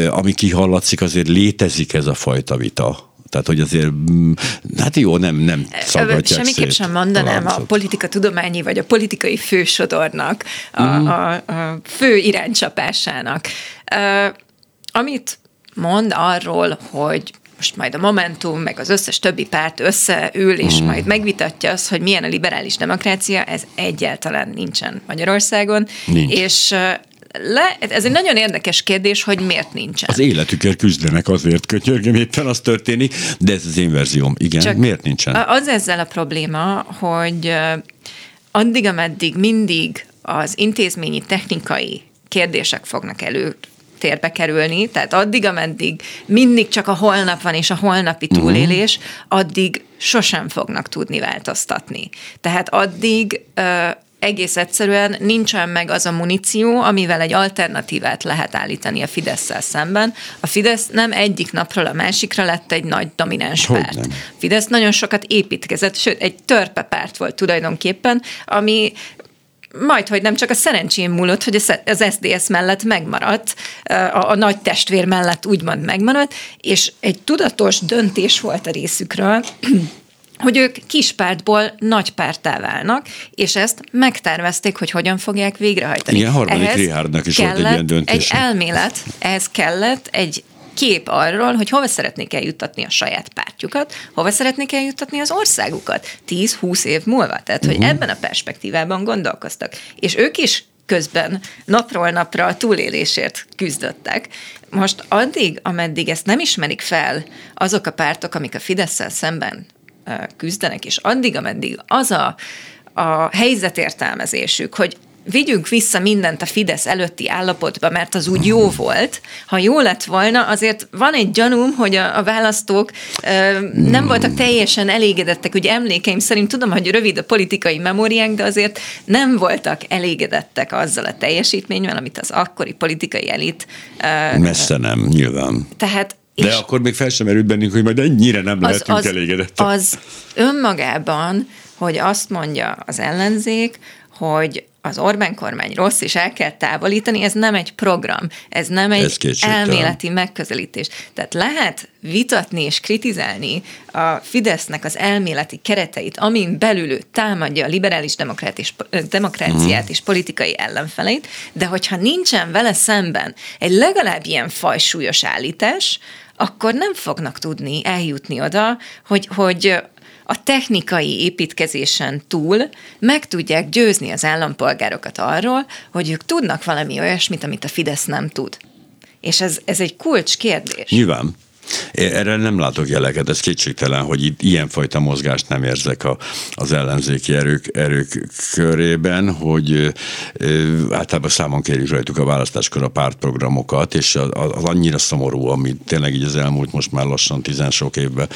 Ami kihallatszik, azért létezik ez a fajta vita. Tehát, hogy azért, mm, hát jó, nem, nem szaggatják Semmiképp sem mondanám a, a politika tudományi vagy a politikai fősodornak, a, mm. a, a fő iránycsapásának. Uh, amit mond arról, hogy most majd a Momentum, meg az összes többi párt összeül, és mm. majd megvitatja azt, hogy milyen a liberális demokrácia, ez egyáltalán nincsen Magyarországon. Nincs. És le, ez egy nagyon érdekes kérdés, hogy miért nincsen. Az életükért küzdenek azért, könyörgöm, éppen az történik, de ez az én verzióm. Igen, Csak miért nincsen? Az ezzel a probléma, hogy addig, ameddig mindig az intézményi technikai kérdések fognak elő térbe kerülni, tehát addig, ameddig mindig csak a holnap van, és a holnapi mhm. túlélés, uh-huh. addig sosem fognak tudni változtatni. Tehát addig egész egyszerűen nincsen meg az a muníció, amivel egy alternatívát lehet állítani a fidesz szemben. A Fidesz nem egyik napról a másikra lett egy nagy domináns Hogy párt. Nem. Fidesz nagyon sokat építkezett, sőt, egy törpe párt volt tulajdonképpen, ami majd, hogy nem csak a szerencsém múlott, hogy az SDS mellett megmaradt, a, a nagy testvér mellett úgymond megmaradt, és egy tudatos döntés volt a részükről, hogy ők kispártból nagy pártá válnak, és ezt megtervezték, hogy hogyan fogják végrehajtani. Igen, harmadik Richardnak is volt egy ilyen döntés. Egy elmélet, ehhez kellett egy kép arról, hogy hova szeretnék eljuttatni a saját pártjukat, hova szeretnék eljuttatni az országukat 10-20 év múlva. Tehát, hogy uh-huh. ebben a perspektívában gondolkoztak. És ők is közben napról napra a túlélésért küzdöttek. Most addig, ameddig ezt nem ismerik fel azok a pártok, amik a fidesz szemben küzdenek, és addig, ameddig az a, a helyzetértelmezésük, hogy vigyünk vissza mindent a Fidesz előtti állapotba, mert az úgy jó volt. Ha jó lett volna, azért van egy gyanúm, hogy a, a választók ö, nem voltak teljesen elégedettek. Ugye emlékeim szerint tudom, hogy rövid a politikai memóriánk, de azért nem voltak elégedettek azzal a teljesítményvel, amit az akkori politikai elit. Ö, Messze nem, nyilván. Tehát de akkor még fel sem erült bennünk, hogy majd ennyire nem az, lehetünk az, elégedettek. Az önmagában, hogy azt mondja az ellenzék, hogy az Orbán kormány rossz, és el kell távolítani, ez nem egy program, ez nem egy ez elméleti megközelítés. Tehát lehet vitatni és kritizálni a Fidesznek az elméleti kereteit, amin belül ő támadja a liberális és, demokráciát mm. és politikai ellenfeleit, de hogyha nincsen vele szemben egy legalább ilyen fajsúlyos állítás, akkor nem fognak tudni eljutni oda, hogy, hogy a technikai építkezésen túl meg tudják győzni az állampolgárokat arról, hogy ők tudnak valami olyasmit, amit a Fidesz nem tud. És ez, ez egy kulcs kérdés. Nyilván. Erre nem látok jeleket, ez kétségtelen, hogy itt ilyenfajta mozgást nem érzek a, az ellenzéki erők, erők körében, hogy általában számon kérjük rajtuk a választáskor a pártprogramokat, és az, az annyira szomorú, ami tényleg így az elmúlt most már lassan tizen sok évben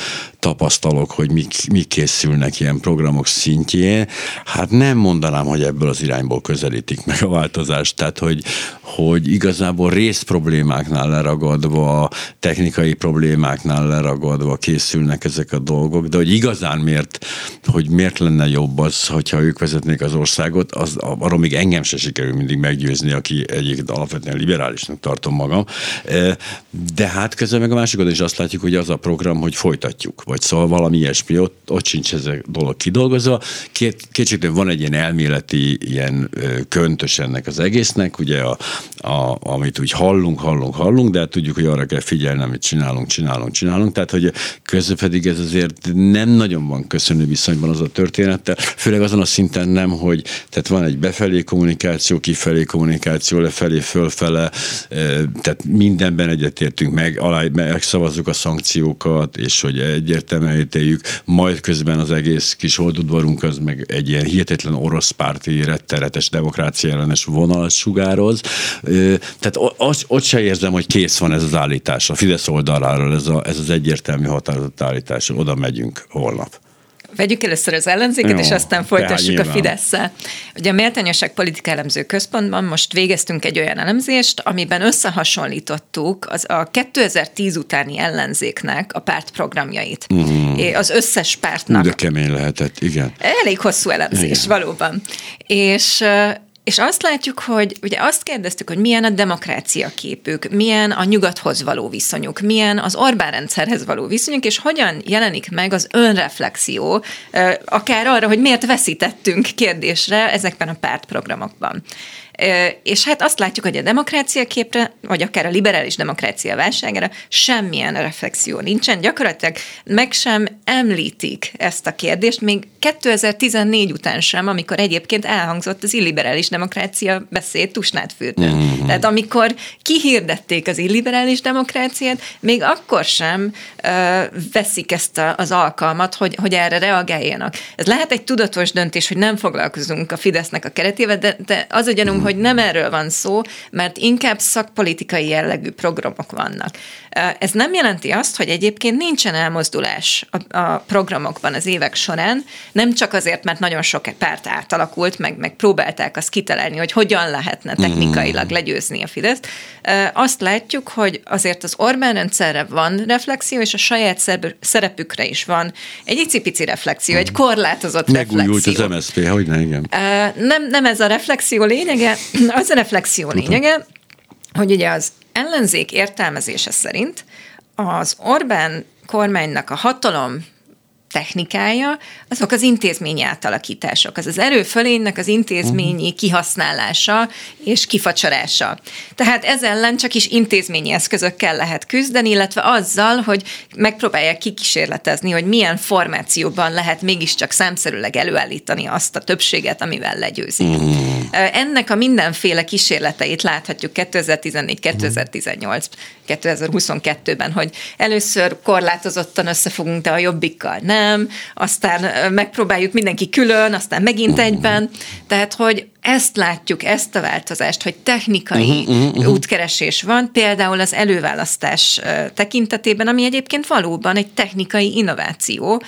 tapasztalok, hogy mik, mik készülnek ilyen programok szintjén, hát nem mondanám, hogy ebből az irányból közelítik meg a változást. Tehát, hogy, hogy igazából rész problémáknál leragadva, technikai problémáknál leragadva készülnek ezek a dolgok, de hogy igazán miért, hogy miért lenne jobb az, hogyha ők vezetnék az országot, az, arról még engem se sikerül mindig meggyőzni, aki egyik alapvetően liberálisnak tartom magam. De hát közben meg a másik is azt látjuk, hogy az a program, hogy folytatjuk, vagy szóval valami ilyesmi, ott, ott sincs ez a dolog kidolgozva. Két, kétségtől van egy ilyen elméleti ilyen köntös ennek az egésznek, ugye a, a, amit úgy hallunk, hallunk, hallunk, de hát tudjuk, hogy arra kell figyelni, amit csinálunk, csinálunk, csinálunk, tehát hogy közben pedig ez azért nem nagyon van köszönő viszonyban az a történettel, főleg azon a szinten nem, hogy tehát van egy befelé kommunikáció, kifelé kommunikáció, lefelé, fölfele, tehát mindenben egyetértünk meg, alá, megszavazzuk a szankciókat, és hogy egyértelműen ítéljük, majd közben az egész kis holdudvarunk az meg egy ilyen hihetetlen orosz párti retteretes demokrácia ellenes vonalat sugároz. Tehát ott, ott se érzem, hogy kész van ez az állítás. A Fidesz oldaláról ez, a, ez az egyértelmű határozott állítás. Oda megyünk holnap. Vegyük először az ellenzéket, Jó, és aztán folytassuk a fidesz. Ugye a Méltányosság Politika Elemző Központban most végeztünk egy olyan elemzést, amiben összehasonlítottuk az a 2010 utáni ellenzéknek a pártprogramjait. Mm. Az összes pártnak. De kemény lehetett, igen. Elég hosszú elemzés, igen. valóban. És és azt látjuk, hogy ugye azt kérdeztük, hogy milyen a demokrácia képük, milyen a nyugathoz való viszonyuk, milyen az Orbán rendszerhez való viszonyuk, és hogyan jelenik meg az önreflexió, akár arra, hogy miért veszítettünk kérdésre ezekben a pártprogramokban. És hát azt látjuk, hogy a demokrácia képre, vagy akár a liberális demokrácia válságára semmilyen reflexió nincsen. Gyakorlatilag meg sem említik ezt a kérdést, még 2014 után sem, amikor egyébként elhangzott az illiberális demokrácia beszéd Tusnádfürdőn. Mm-hmm. Tehát amikor kihirdették az illiberális demokráciát, még akkor sem uh, veszik ezt a, az alkalmat, hogy, hogy erre reagáljanak. Ez lehet egy tudatos döntés, hogy nem foglalkozunk a Fidesznek a keretével, de, de az a gyanunk, hogy nem erről van szó, mert inkább szakpolitikai jellegű programok vannak. Ez nem jelenti azt, hogy egyébként nincsen elmozdulás a, a programokban az évek során, nem csak azért, mert nagyon sok párt átalakult, meg, meg próbálták azt kitalálni, hogy hogyan lehetne technikailag mm. legyőzni a Fideszt. Azt látjuk, hogy azért az Orbán rendszerre van reflexió, és a saját szerepükre is van egy icipici reflexió, egy korlátozott Megújult reflexió. az MSZP, hogy ne, igen. Nem, nem ez a reflexió lényege, az a reflexió lényege, hogy ugye az ellenzék értelmezése szerint az Orbán kormánynak a hatalom technikája, azok az intézményi átalakítások, az az erőfölénynek az intézményi uh-huh. kihasználása és kifacsarása. Tehát ez ellen csak is intézményi eszközökkel lehet küzdeni, illetve azzal, hogy megpróbálják kikísérletezni, hogy milyen formációban lehet mégiscsak számszerűleg előállítani azt a többséget, amivel legyőzik. Uh-huh. Ennek a mindenféle kísérleteit láthatjuk 2014-2018 2022-ben, hogy először korlátozottan összefogunk, de a jobbikkal nem, aztán megpróbáljuk mindenki külön, aztán megint egyben, tehát hogy ezt látjuk, ezt a változást, hogy technikai uh-huh, uh-huh, uh-huh. útkeresés van, például az előválasztás tekintetében, ami egyébként valóban egy technikai innováció,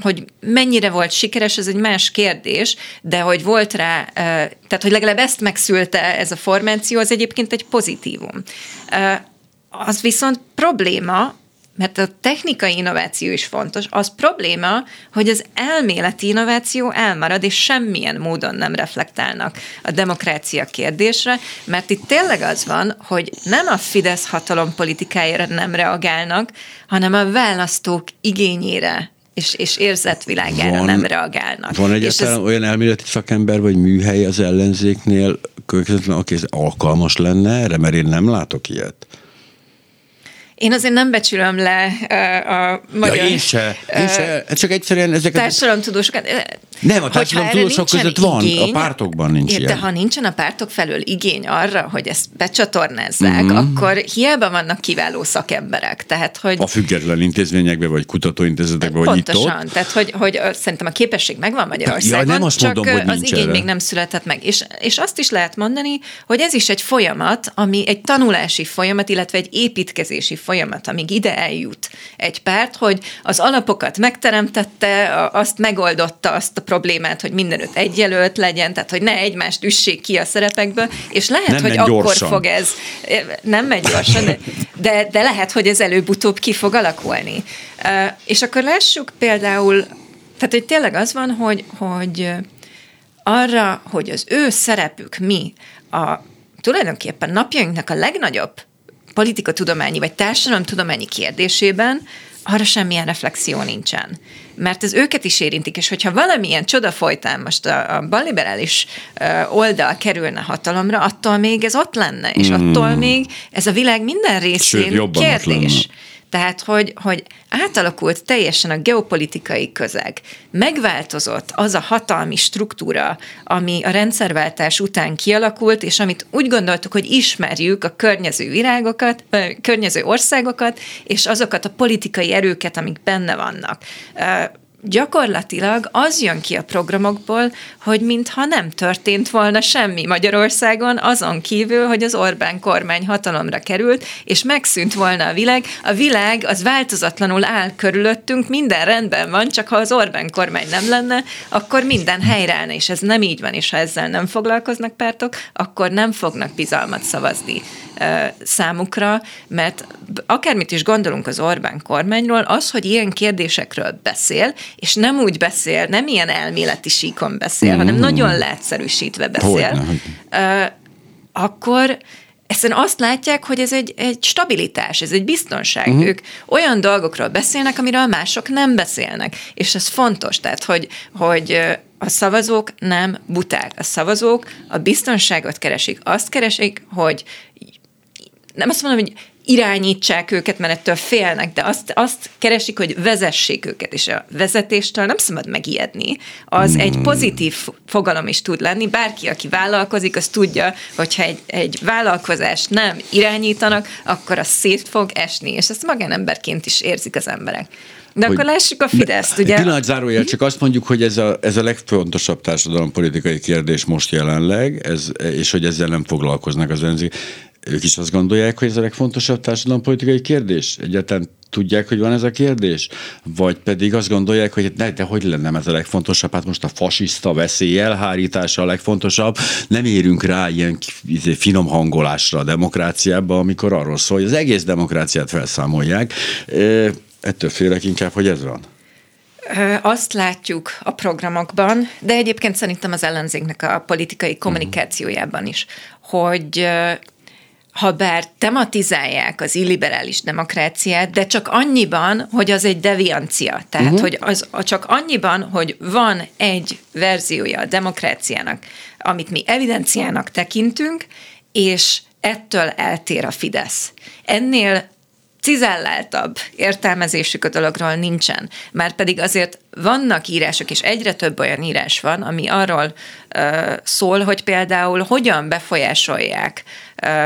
hogy mennyire volt sikeres, ez egy más kérdés, de hogy volt rá, tehát hogy legalább ezt megszülte ez a formáció, az egyébként egy pozitívum. Az viszont probléma, mert a technikai innováció is fontos, az probléma, hogy az elméleti innováció elmarad, és semmilyen módon nem reflektálnak a demokrácia kérdésre, mert itt tényleg az van, hogy nem a Fidesz hatalom politikájára nem reagálnak, hanem a választók igényére és, és érzetvilágára van, nem reagálnak. Van egyáltalán ez... olyan elméleti szakember vagy műhely az ellenzéknél, aki alkalmas lenne erre, mert én nem látok ilyet. Én azért nem becsülöm le a magyar... Ja, én se, én se. Csak egyszerűen ezeket... Társadalomtudósokat. Nem, a társadalom tudósok között van, igény, a pártokban nincs ilyen. De ha nincsen a pártok felől igény arra, hogy ezt becsatornázzák, mm-hmm. akkor hiába vannak kiváló szakemberek. Tehát, hogy... A független intézményekben, vagy kutatóintézetekben, vagy itt ott. tehát hogy, hogy szerintem a képesség megvan Magyarországon, ja, nem azt csak mondom, hogy az igény erre. még nem született meg. És, és azt is lehet mondani, hogy ez is egy folyamat, ami egy tanulási folyamat, illetve egy építkezési folyamat, amíg ide eljut egy párt, hogy az alapokat megteremtette, azt megoldotta azt a problémát, hogy mindenütt egy jelölt legyen, tehát hogy ne egymást üssék ki a szerepekből, és lehet, nem hogy akkor gyorsan. fog ez, nem megy gyorsan, de, de lehet, hogy ez előbb-utóbb ki fog alakulni. És akkor lássuk például, tehát hogy tényleg az van, hogy, hogy arra, hogy az ő szerepük mi a tulajdonképpen napjainknak a legnagyobb politikatudományi vagy társadalomtudományi kérdésében, arra semmilyen reflexió nincsen. Mert ez őket is érintik, és hogyha valamilyen csoda folytán most a, a balliberális oldal kerülne hatalomra, attól még ez ott lenne, és mm. attól még ez a világ minden részén Sőt, kérdés. Tehát, hogy, hogy átalakult teljesen a geopolitikai közeg, megváltozott az a hatalmi struktúra, ami a rendszerváltás után kialakult, és amit úgy gondoltuk, hogy ismerjük a környező virágokat, környező országokat, és azokat a politikai erőket, amik benne vannak gyakorlatilag az jön ki a programokból, hogy mintha nem történt volna semmi Magyarországon, azon kívül, hogy az Orbán kormány hatalomra került, és megszűnt volna a világ. A világ az változatlanul áll körülöttünk, minden rendben van, csak ha az Orbán kormány nem lenne, akkor minden helyreállna, és ez nem így van, és ha ezzel nem foglalkoznak pártok, akkor nem fognak bizalmat szavazni számukra, mert akármit is gondolunk az Orbán kormányról, az, hogy ilyen kérdésekről beszél, és nem úgy beszél, nem ilyen elméleti síkon beszél, mm. hanem nagyon leegyszerűsítve beszél, Hogyne. akkor egyszerűen azt látják, hogy ez egy, egy stabilitás, ez egy biztonság. Uh-huh. Ők olyan dolgokról beszélnek, amiről mások nem beszélnek. És ez fontos, tehát, hogy, hogy a szavazók nem buták. A szavazók a biztonságot keresik. Azt keresik, hogy nem azt mondom, hogy irányítsák őket, mert ettől félnek, de azt, azt keresik, hogy vezessék őket, és a vezetéstől nem szabad megijedni. Az hmm. egy pozitív fogalom is tud lenni. Bárki, aki vállalkozik, az tudja, hogyha egy, egy vállalkozást nem irányítanak, akkor az szét fog esni, és ezt magánemberként is érzik az emberek. De hogy, akkor lássuk a Fideszt, ugye? Pillanat zárójel, csak azt mondjuk, hogy ez a, ez a legfontosabb társadalompolitikai kérdés most jelenleg, ez, és hogy ezzel nem foglalkoznak az ellenzék ők is azt gondolják, hogy ez a legfontosabb társadalompolitikai kérdés? Egyáltalán tudják, hogy van ez a kérdés? Vagy pedig azt gondolják, hogy ne, de hogy lenne ez a legfontosabb? Hát most a fasiszta veszély elhárítása a legfontosabb. Nem érünk rá ilyen izé, finom hangolásra a demokráciába, amikor arról szól, hogy az egész demokráciát felszámolják. Ettől félek inkább, hogy ez van. Azt látjuk a programokban, de egyébként szerintem az ellenzéknek a politikai kommunikációjában is, hogy ha bár tematizálják az illiberális demokráciát, de csak annyiban, hogy az egy deviancia. Tehát, uh-huh. hogy az csak annyiban, hogy van egy verziója a demokráciának, amit mi evidenciának tekintünk, és ettől eltér a Fidesz. Ennél cizelláltabb értelmezésük a dologról nincsen. Már pedig azért vannak írások, és egyre több olyan írás van, ami arról uh, szól, hogy például hogyan befolyásolják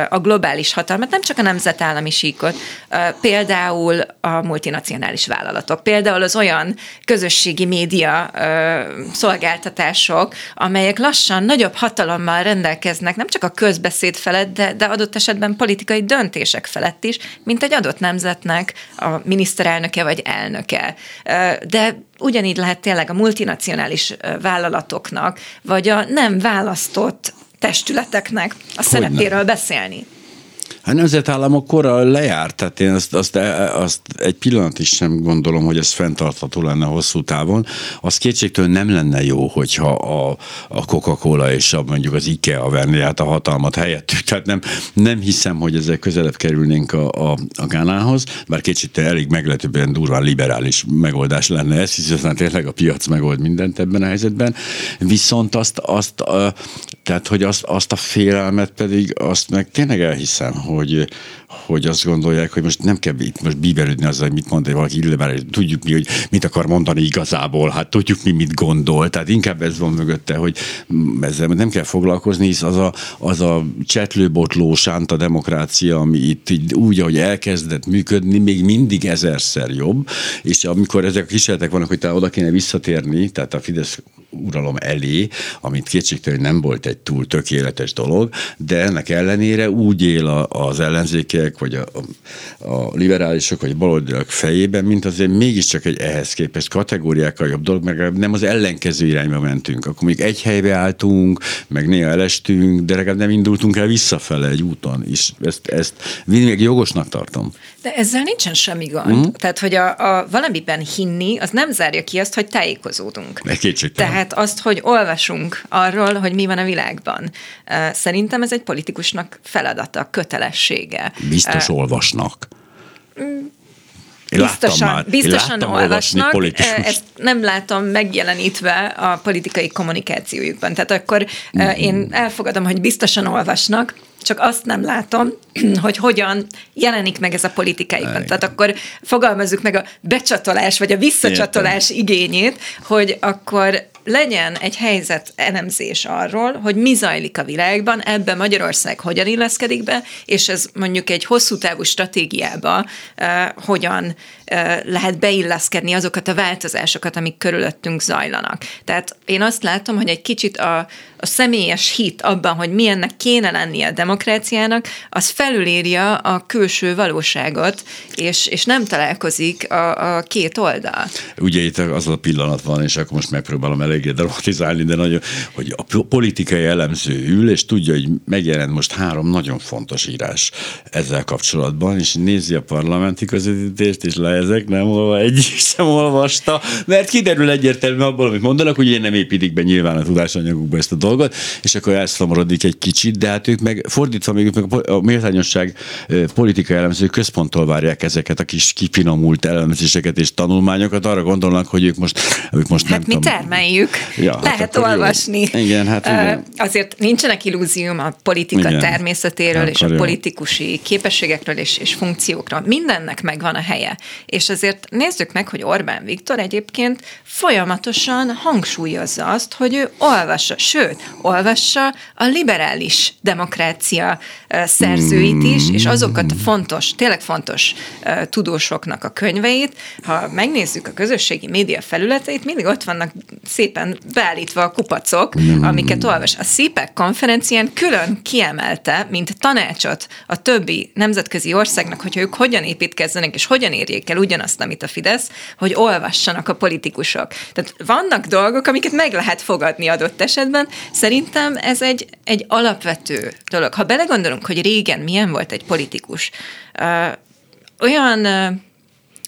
a globális hatalmat, nem csak a nemzetállami síkot, például a multinacionális vállalatok, például az olyan közösségi média szolgáltatások, amelyek lassan nagyobb hatalommal rendelkeznek, nem csak a közbeszéd felett, de, de adott esetben politikai döntések felett is, mint egy adott nemzetnek a miniszterelnöke vagy elnöke. De ugyanígy lehet tényleg a multinacionális vállalatoknak, vagy a nem választott testületeknek a szerepéről beszélni. A nemzetállamok kora lejárt, tehát én azt, azt, azt egy pillanat is sem gondolom, hogy ez fenntartható lenne hosszú távon. Az kétségtől nem lenne jó, hogyha a, a Coca-Cola és a, mondjuk az IKEA venni át a hatalmat helyettük. Tehát nem, nem hiszem, hogy ezzel közelebb kerülnénk a, a, a Gánához, bár kétségtől elég meglehetően durván liberális megoldás lenne ez, hiszen tényleg a piac megold mindent ebben a helyzetben. Viszont azt, azt tehát hogy azt, azt a félelmet pedig, azt meg tényleg elhiszem, hogy, hogy azt gondolják, hogy most nem kell itt most bíbelődni azzal, hogy mit mond, hogy valaki illemár, tudjuk mi, hogy mit akar mondani igazából, hát tudjuk mi mit gondol, tehát inkább ez van mögötte, hogy ezzel nem kell foglalkozni, hisz az a, az a csetlőbotló sánta demokrácia, ami itt így úgy, ahogy elkezdett működni, még mindig ezerszer jobb, és amikor ezek a kísérletek vannak, hogy te oda kéne visszatérni, tehát a Fidesz uralom elé, amit kétségtelen nem volt egy túl tökéletes dolog, de ennek ellenére úgy él a, az ellenzékek, vagy a, a liberálisok, vagy baloldalak fejében, mint azért mégiscsak egy ehhez képest kategóriákkal jobb dolog, meg nem az ellenkező irányba mentünk. Akkor még egy helybe álltunk, meg néha elestünk, de legalább nem indultunk el visszafele egy úton, és ezt, ezt még jogosnak tartom. De ezzel nincsen semmi gond. Mm. Tehát, hogy a, a valamiben hinni, az nem zárja ki azt, hogy tájékozódunk. Tehát azt, hogy olvasunk arról, hogy mi van a világban. Szerintem ez egy politikusnak feladata, kötelessége. Biztos olvasnak. Mm. Én biztosan, már, biztosan olvasnak, ezt nem látom megjelenítve a politikai kommunikációjukban. Tehát akkor mm. én elfogadom, hogy biztosan olvasnak, csak azt nem látom, hogy hogyan jelenik meg ez a politikáikban. Tehát akkor fogalmazzuk meg a becsatolás, vagy a visszacsatolás Értem. igényét, hogy akkor legyen egy helyzet elemzés arról, hogy mi zajlik a világban, ebbe Magyarország hogyan illeszkedik be, és ez mondjuk egy hosszú távú stratégiába uh, hogyan lehet beilleszkedni azokat a változásokat, amik körülöttünk zajlanak. Tehát én azt látom, hogy egy kicsit a, a személyes hit abban, hogy milyennek kéne lennie a demokráciának, az felülírja a külső valóságot, és, és nem találkozik a, a két oldal. Ugye itt az a pillanat van, és akkor most megpróbálom eléggé dramatizálni, de nagyon, hogy a politikai elemző ül, és tudja, hogy megjelent most három nagyon fontos írás ezzel kapcsolatban, és nézi a parlamenti közvetítést, és le ezek nem olva, egy sem olvasta, mert kiderül egyértelműen abból, amit mondanak, hogy én nem építik be nyilván a tudásanyagukba ezt a dolgot, és akkor elszomorodik egy kicsit, de hát ők meg fordítva, még meg a méltányosság politikai elemző központtól várják ezeket a kis kifinomult elemzéseket és tanulmányokat, arra gondolnak, hogy ők most, ők most hát nem mi tudom. termeljük, ja, lehet hát olvasni. Jó. Igen, hát igen. Azért nincsenek illúzium a politika igen. természetéről és a jó. politikusi képességekről és, és funkciókról. Mindennek megvan a helye. És azért nézzük meg, hogy Orbán Viktor egyébként folyamatosan hangsúlyozza azt, hogy ő olvassa, sőt, olvassa a liberális demokrácia szerzőit is, és azokat fontos, tényleg fontos tudósoknak a könyveit. Ha megnézzük a közösségi média felületeit, mindig ott vannak szépen beállítva a kupacok, amiket olvas. A CPEC konferencián külön kiemelte, mint tanácsot a többi nemzetközi országnak, hogy ők hogyan építkezzenek, és hogyan érjék el ugyanazt, amit a Fidesz, hogy olvassanak a politikusok. Tehát vannak dolgok, amiket meg lehet fogadni adott esetben. Szerintem ez egy, egy alapvető dolog. Ha belegondolunk, hogy régen milyen volt egy politikus, olyan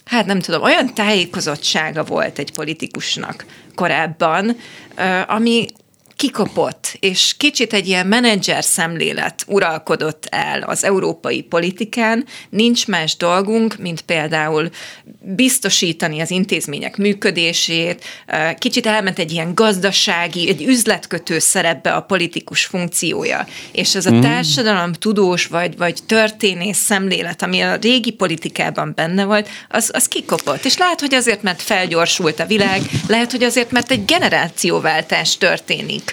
hát nem tudom, olyan tájékozottsága volt egy politikusnak korábban, ami kikopott, és kicsit egy ilyen menedzser szemlélet uralkodott el az európai politikán. Nincs más dolgunk, mint például biztosítani az intézmények működését, kicsit elment egy ilyen gazdasági, egy üzletkötő szerepbe a politikus funkciója. És ez a mhm. társadalom tudós vagy, vagy történész szemlélet, ami a régi politikában benne volt, az, az kikopott. És lehet, hogy azért, mert felgyorsult a világ, lehet, hogy azért, mert egy generációváltás történik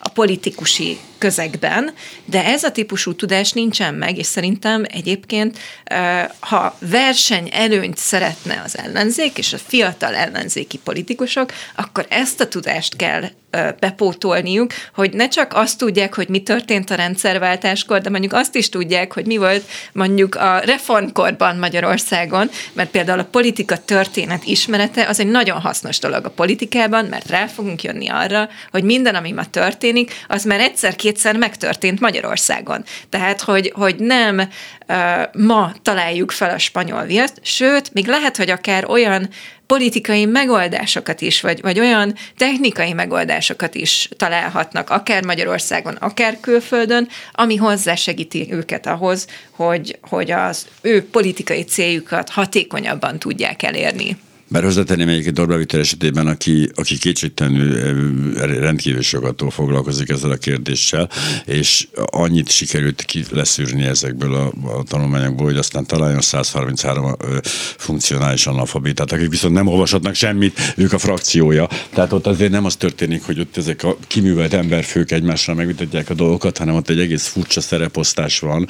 a politikusi közegben, de ez a típusú tudás nincsen meg, és szerintem egyébként, ha verseny előnyt szeretne az ellenzék és a fiatal ellenzéki politikusok, akkor ezt a tudást kell bepótolniuk, hogy ne csak azt tudják, hogy mi történt a rendszerváltáskor, de mondjuk azt is tudják, hogy mi volt mondjuk a reformkorban Magyarországon, mert például a politika történet ismerete az egy nagyon hasznos dolog a politikában, mert rá fogunk jönni arra, hogy minden, ami ma történik, az már egyszer-kétszer megtörtént Magyarországon. Tehát, hogy, hogy nem uh, ma találjuk fel a spanyol viaszt, sőt, még lehet, hogy akár olyan politikai megoldásokat is, vagy, vagy olyan technikai megoldásokat is találhatnak, akár Magyarországon, akár külföldön, ami hozzásegíti őket ahhoz, hogy, hogy az ő politikai céljukat hatékonyabban tudják elérni. Bár hozzátenném egyébként Orbán Viktor esetében, aki, aki kétségtelenül rendkívül sokat foglalkozik ezzel a kérdéssel, és annyit sikerült ki leszűrni ezekből a, a tanulmányokból, hogy aztán találjon 133 funkcionális analfabétát, akik viszont nem olvashatnak semmit, ők a frakciója. Tehát ott azért nem az történik, hogy ott ezek a kiművelt emberfők egymással megvitatják a dolgokat, hanem ott egy egész furcsa szereposztás van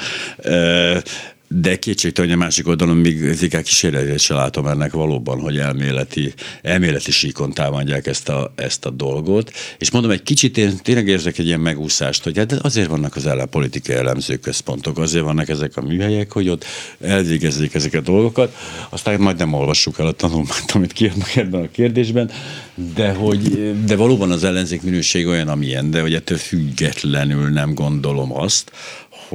de kétségtelen, hogy a másik oldalon még ezeket kísérletét se látom ennek valóban, hogy elméleti, elméleti síkon támadják ezt a, ezt a dolgot. És mondom, egy kicsit én tényleg érzek egy ilyen megúszást, hogy hát azért vannak az ellenpolitikai elemző központok, azért vannak ezek a műhelyek, hogy ott elvégezzék ezeket a dolgokat, aztán majd nem olvassuk el a tanulmányt, amit kiadnak ebben a kérdésben, de, hogy, de valóban az ellenzék minőség olyan, amilyen, de hogy ettől függetlenül nem gondolom azt,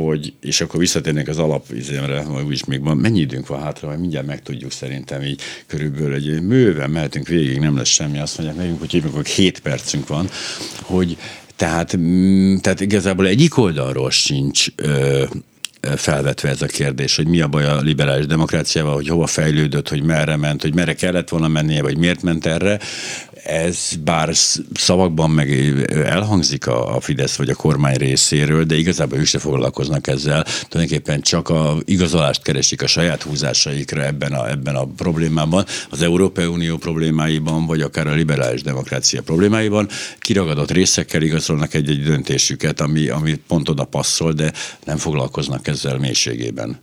hogy, és akkor visszatérnék az alapvizémre, hogy úgyis még van, mennyi időnk van hátra, hogy mindjárt megtudjuk szerintem így körülbelül egy művel mehetünk végig, nem lesz semmi, azt mondják nekünk, hogy amikor 7 percünk van, hogy tehát, tehát igazából egyik oldalról sincs ö, felvetve ez a kérdés, hogy mi a baj a liberális demokráciával, hogy hova fejlődött, hogy merre ment, hogy merre kellett volna mennie, vagy miért ment erre ez bár szavakban meg elhangzik a, Fidesz vagy a kormány részéről, de igazából ők se foglalkoznak ezzel. Tulajdonképpen csak a igazolást keresik a saját húzásaikra ebben a, ebben a problémában, az Európai Unió problémáiban, vagy akár a liberális demokrácia problémáiban. Kiragadott részekkel igazolnak egy-egy döntésüket, ami, ami pont oda passzol, de nem foglalkoznak ezzel mélységében.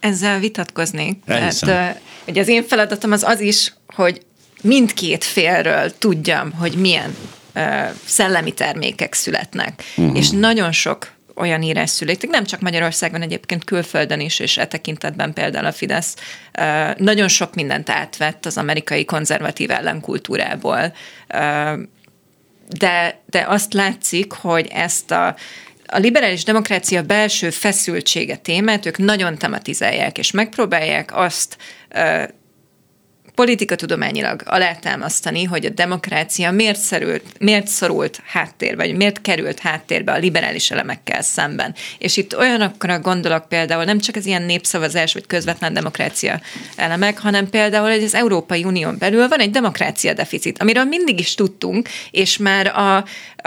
Ezzel vitatkoznék. Tehát, hogy az én feladatom az az is, hogy mindkét félről tudjam, hogy milyen uh, szellemi termékek születnek. Uh-huh. És nagyon sok olyan írás születik, nem csak Magyarországon, egyébként külföldön is, és e tekintetben például a Fidesz uh, nagyon sok mindent átvett az amerikai konzervatív ellenkultúrából. Uh, de, de azt látszik, hogy ezt a a liberális demokrácia belső feszültsége témát ők nagyon tematizálják, és megpróbálják azt politikatudományilag alátámasztani, hogy a demokrácia miért, szerült, miért szorult háttérbe, vagy miért került háttérbe a liberális elemekkel szemben. És itt olyanokra gondolok például nem csak az ilyen népszavazás, vagy közvetlen demokrácia elemek, hanem például, hogy az Európai Unión belül van egy demokrácia deficit, amiről mindig is tudtunk, és már a,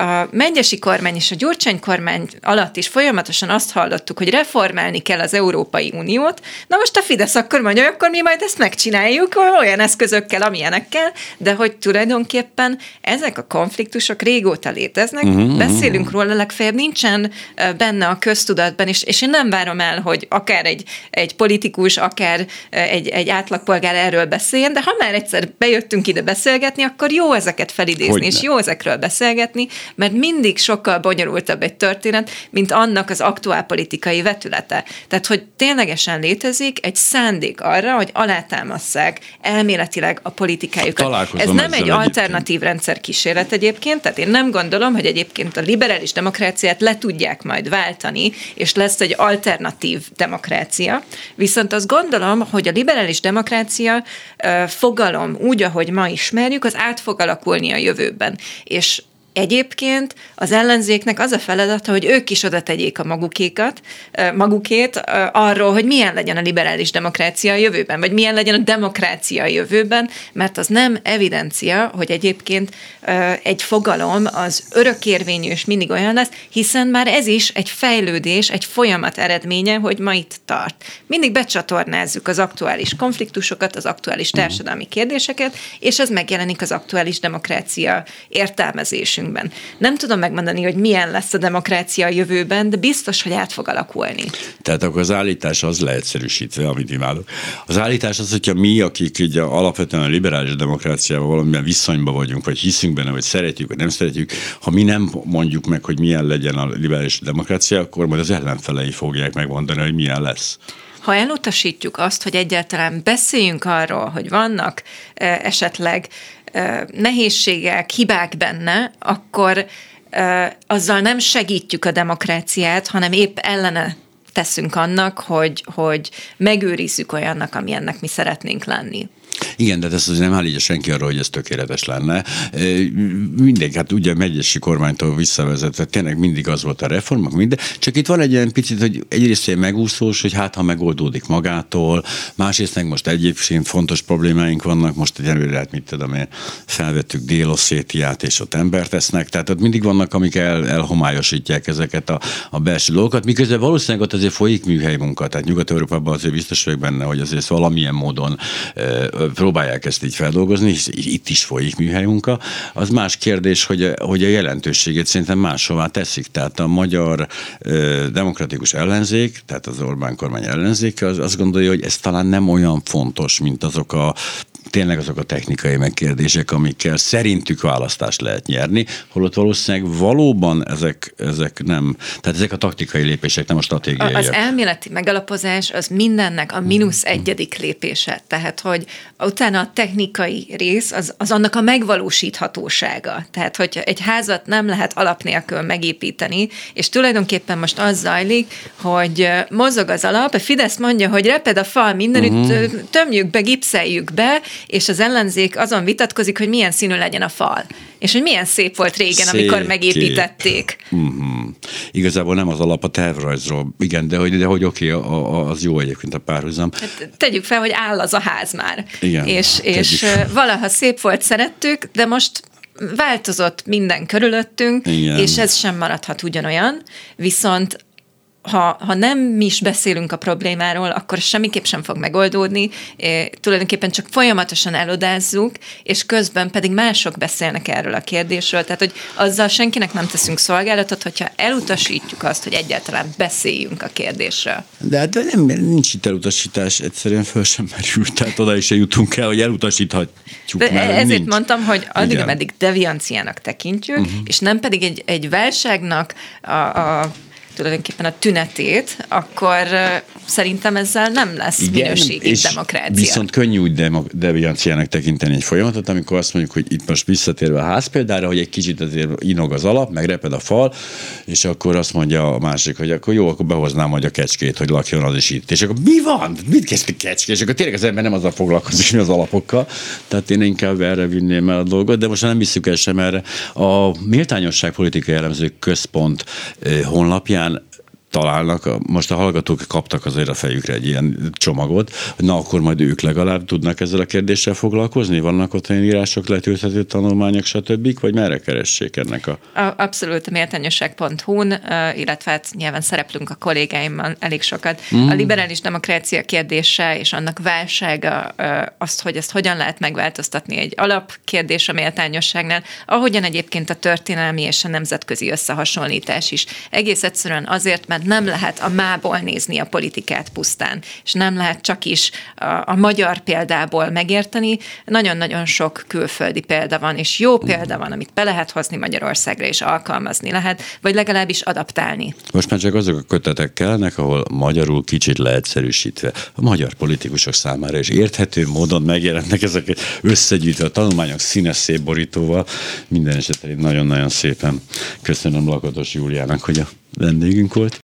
a Mengyesi kormány és a Gyurcsány kormány alatt is folyamatosan azt hallottuk, hogy reformálni kell az Európai Uniót. Na most a Fidesz akkor mondja, akkor mi majd ezt megcsináljuk olyan olyan eszközökkel, amilyenekkel, de hogy tulajdonképpen ezek a konfliktusok régóta léteznek, uh-huh, beszélünk róla, legfeljebb nincsen benne a köztudatban, és, és én nem várom el, hogy akár egy, egy politikus, akár egy, egy átlagpolgár erről beszéljen, de ha már egyszer bejöttünk ide beszélgetni, akkor jó ezeket felidézni, Hogyne. és jó ezekről beszélgetni, mert mindig sokkal bonyolultabb egy történet, mint annak az aktuál politikai vetülete. Tehát, hogy ténylegesen létezik egy szándék arra, hogy alátámasszák, el elméletileg a politikájukat. Ez nem egy alternatív rendszer kísérlet egyébként, tehát én nem gondolom, hogy egyébként a liberális demokráciát le tudják majd váltani, és lesz egy alternatív demokrácia. Viszont azt gondolom, hogy a liberális demokrácia fogalom úgy, ahogy ma ismerjük, az át fog alakulni a jövőben. És Egyébként az ellenzéknek az a feladata, hogy ők is oda tegyék a magukékat, magukét arról, hogy milyen legyen a liberális demokrácia a jövőben, vagy milyen legyen a demokrácia a jövőben, mert az nem evidencia, hogy egyébként egy fogalom az örökérvényű és mindig olyan lesz, hiszen már ez is egy fejlődés, egy folyamat eredménye, hogy ma itt tart. Mindig becsatornázzuk az aktuális konfliktusokat, az aktuális társadalmi kérdéseket, és ez megjelenik az aktuális demokrácia értelmezésünk életünkben. Nem tudom megmondani, hogy milyen lesz a demokrácia a jövőben, de biztos, hogy át fog alakulni. Tehát akkor az állítás az leegyszerűsítve, amit imádok. Az állítás az, hogyha mi, akik ugye alapvetően a liberális demokráciával valamilyen viszonyban vagyunk, vagy hiszünk benne, vagy szeretjük, vagy nem szeretjük, ha mi nem mondjuk meg, hogy milyen legyen a liberális demokrácia, akkor majd az ellenfelei fogják megmondani, hogy milyen lesz ha elutasítjuk azt, hogy egyáltalán beszéljünk arról, hogy vannak esetleg nehézségek, hibák benne, akkor azzal nem segítjük a demokráciát, hanem épp ellene teszünk annak, hogy, hogy megőrizzük olyannak, amilyennek mi szeretnénk lenni. Igen, de ezt azért nem állítja senki arra, hogy ez tökéletes lenne. Mindegy, hát ugye megyesi kormánytól visszavezetve, tényleg mindig az volt a reformok, minden. Csak itt van egy ilyen picit, hogy egyrészt egy megúszós, hogy hát ha megoldódik magától, másrészt meg most egyébként fontos problémáink vannak, most egy előre hát mit tudom én, felvettük Délosszétiát, és ott embert esznek, tehát ott mindig vannak, amik el, elhomályosítják ezeket a, a belső dolgokat, miközben valószínűleg ott azért folyik műhely munka, tehát Nyugat-Európában azért biztos vagyok benne, hogy azért valamilyen módon e, próbálják ezt így feldolgozni, hisz itt is folyik műhely munka. Az más kérdés, hogy, hogy a jelentőségét szerintem máshová teszik. Tehát a magyar demokratikus ellenzék, tehát az Orbán kormány ellenzéke, az azt gondolja, hogy ez talán nem olyan fontos, mint azok a tényleg azok a technikai megkérdések, amikkel szerintük választást lehet nyerni, holott valószínűleg valóban ezek, ezek nem, tehát ezek a taktikai lépések, nem a stratégiai. Az elméleti megalapozás az mindennek a mínusz egyedik lépése, tehát hogy utána a technikai rész az, az annak a megvalósíthatósága. Tehát, hogy egy házat nem lehet alap nélkül megépíteni, és tulajdonképpen most az zajlik, hogy mozog az alap, a Fidesz mondja, hogy reped a fal mindenütt, uh-huh. tömjük be, gipszeljük be, és az ellenzék azon vitatkozik, hogy milyen színű legyen a fal. És hogy milyen szép volt régen, szép amikor megépítették. Uh-huh. Igazából nem az alap a tervrajzról, igen, de hogy, de hogy oké, okay, az jó egyébként a párhuzam. Hát, tegyük fel, hogy áll az a ház már. Igen, és, és valaha szép volt, szerettük, de most változott minden körülöttünk, Igen. és ez sem maradhat ugyanolyan, viszont ha, ha nem is beszélünk a problémáról, akkor semmiképp sem fog megoldódni, é, tulajdonképpen csak folyamatosan elodázzuk, és közben pedig mások beszélnek erről a kérdésről, tehát hogy azzal senkinek nem teszünk szolgálatot, hogyha elutasítjuk azt, hogy egyáltalán beszéljünk a kérdésről. De hát nem, nincs itt elutasítás, egyszerűen föl sem merül, tehát oda is jutunk el, hogy elutasíthatjuk. De ezért nincs. mondtam, hogy addig, Igen. ameddig devianciának tekintjük, uh-huh. és nem pedig egy, egy válságnak a, a tulajdonképpen a tünetét, akkor szerintem ezzel nem lesz Igen, minőségi és demokrácia. Viszont könnyű úgy demok- devianciának tekinteni egy folyamatot, amikor azt mondjuk, hogy itt most visszatérve a ház példára, hogy egy kicsit azért inog az alap, meg reped a fal, és akkor azt mondja a másik, hogy akkor jó, akkor behoznám majd a kecskét, hogy lakjon az is itt. És akkor mi van? Mit kezd a kecskét? És akkor tényleg az ember nem azzal foglalkozik, mi az alapokkal. Tehát én inkább erre vinném el a dolgot, de most nem visszük el sem erre. A méltányosság politikai elemzők központ honlapján találnak, most a hallgatók kaptak azért a fejükre egy ilyen csomagot, na akkor majd ők legalább tudnak ezzel a kérdéssel foglalkozni? Vannak ott olyan írások, letölthető tanulmányok, stb. Vagy merre keressék ennek a... Abszolút méltányosság.hu-n, illetve hát nyilván szereplünk a kollégáimmal elég sokat. Mm. A liberális demokrácia kérdése és annak válsága, azt, hogy ezt hogyan lehet megváltoztatni egy alapkérdés a méltányosságnál, ahogyan egyébként a történelmi és a nemzetközi összehasonlítás is. Egész egyszerűen azért, mert nem lehet a mából nézni a politikát pusztán, és nem lehet csak is a, a magyar példából megérteni. Nagyon-nagyon sok külföldi példa van, és jó példa van, amit be lehet hozni Magyarországra, és alkalmazni lehet, vagy legalábbis adaptálni. Most már csak azok a kötetek kellnek, ahol magyarul kicsit leegyszerűsítve a magyar politikusok számára is érthető módon megjelennek ezek összegyűjtve a tanulmányok színes szép borítóval. Minden esetre nagyon-nagyon szépen köszönöm Lakatos Júliának, hogy a vendégünk volt.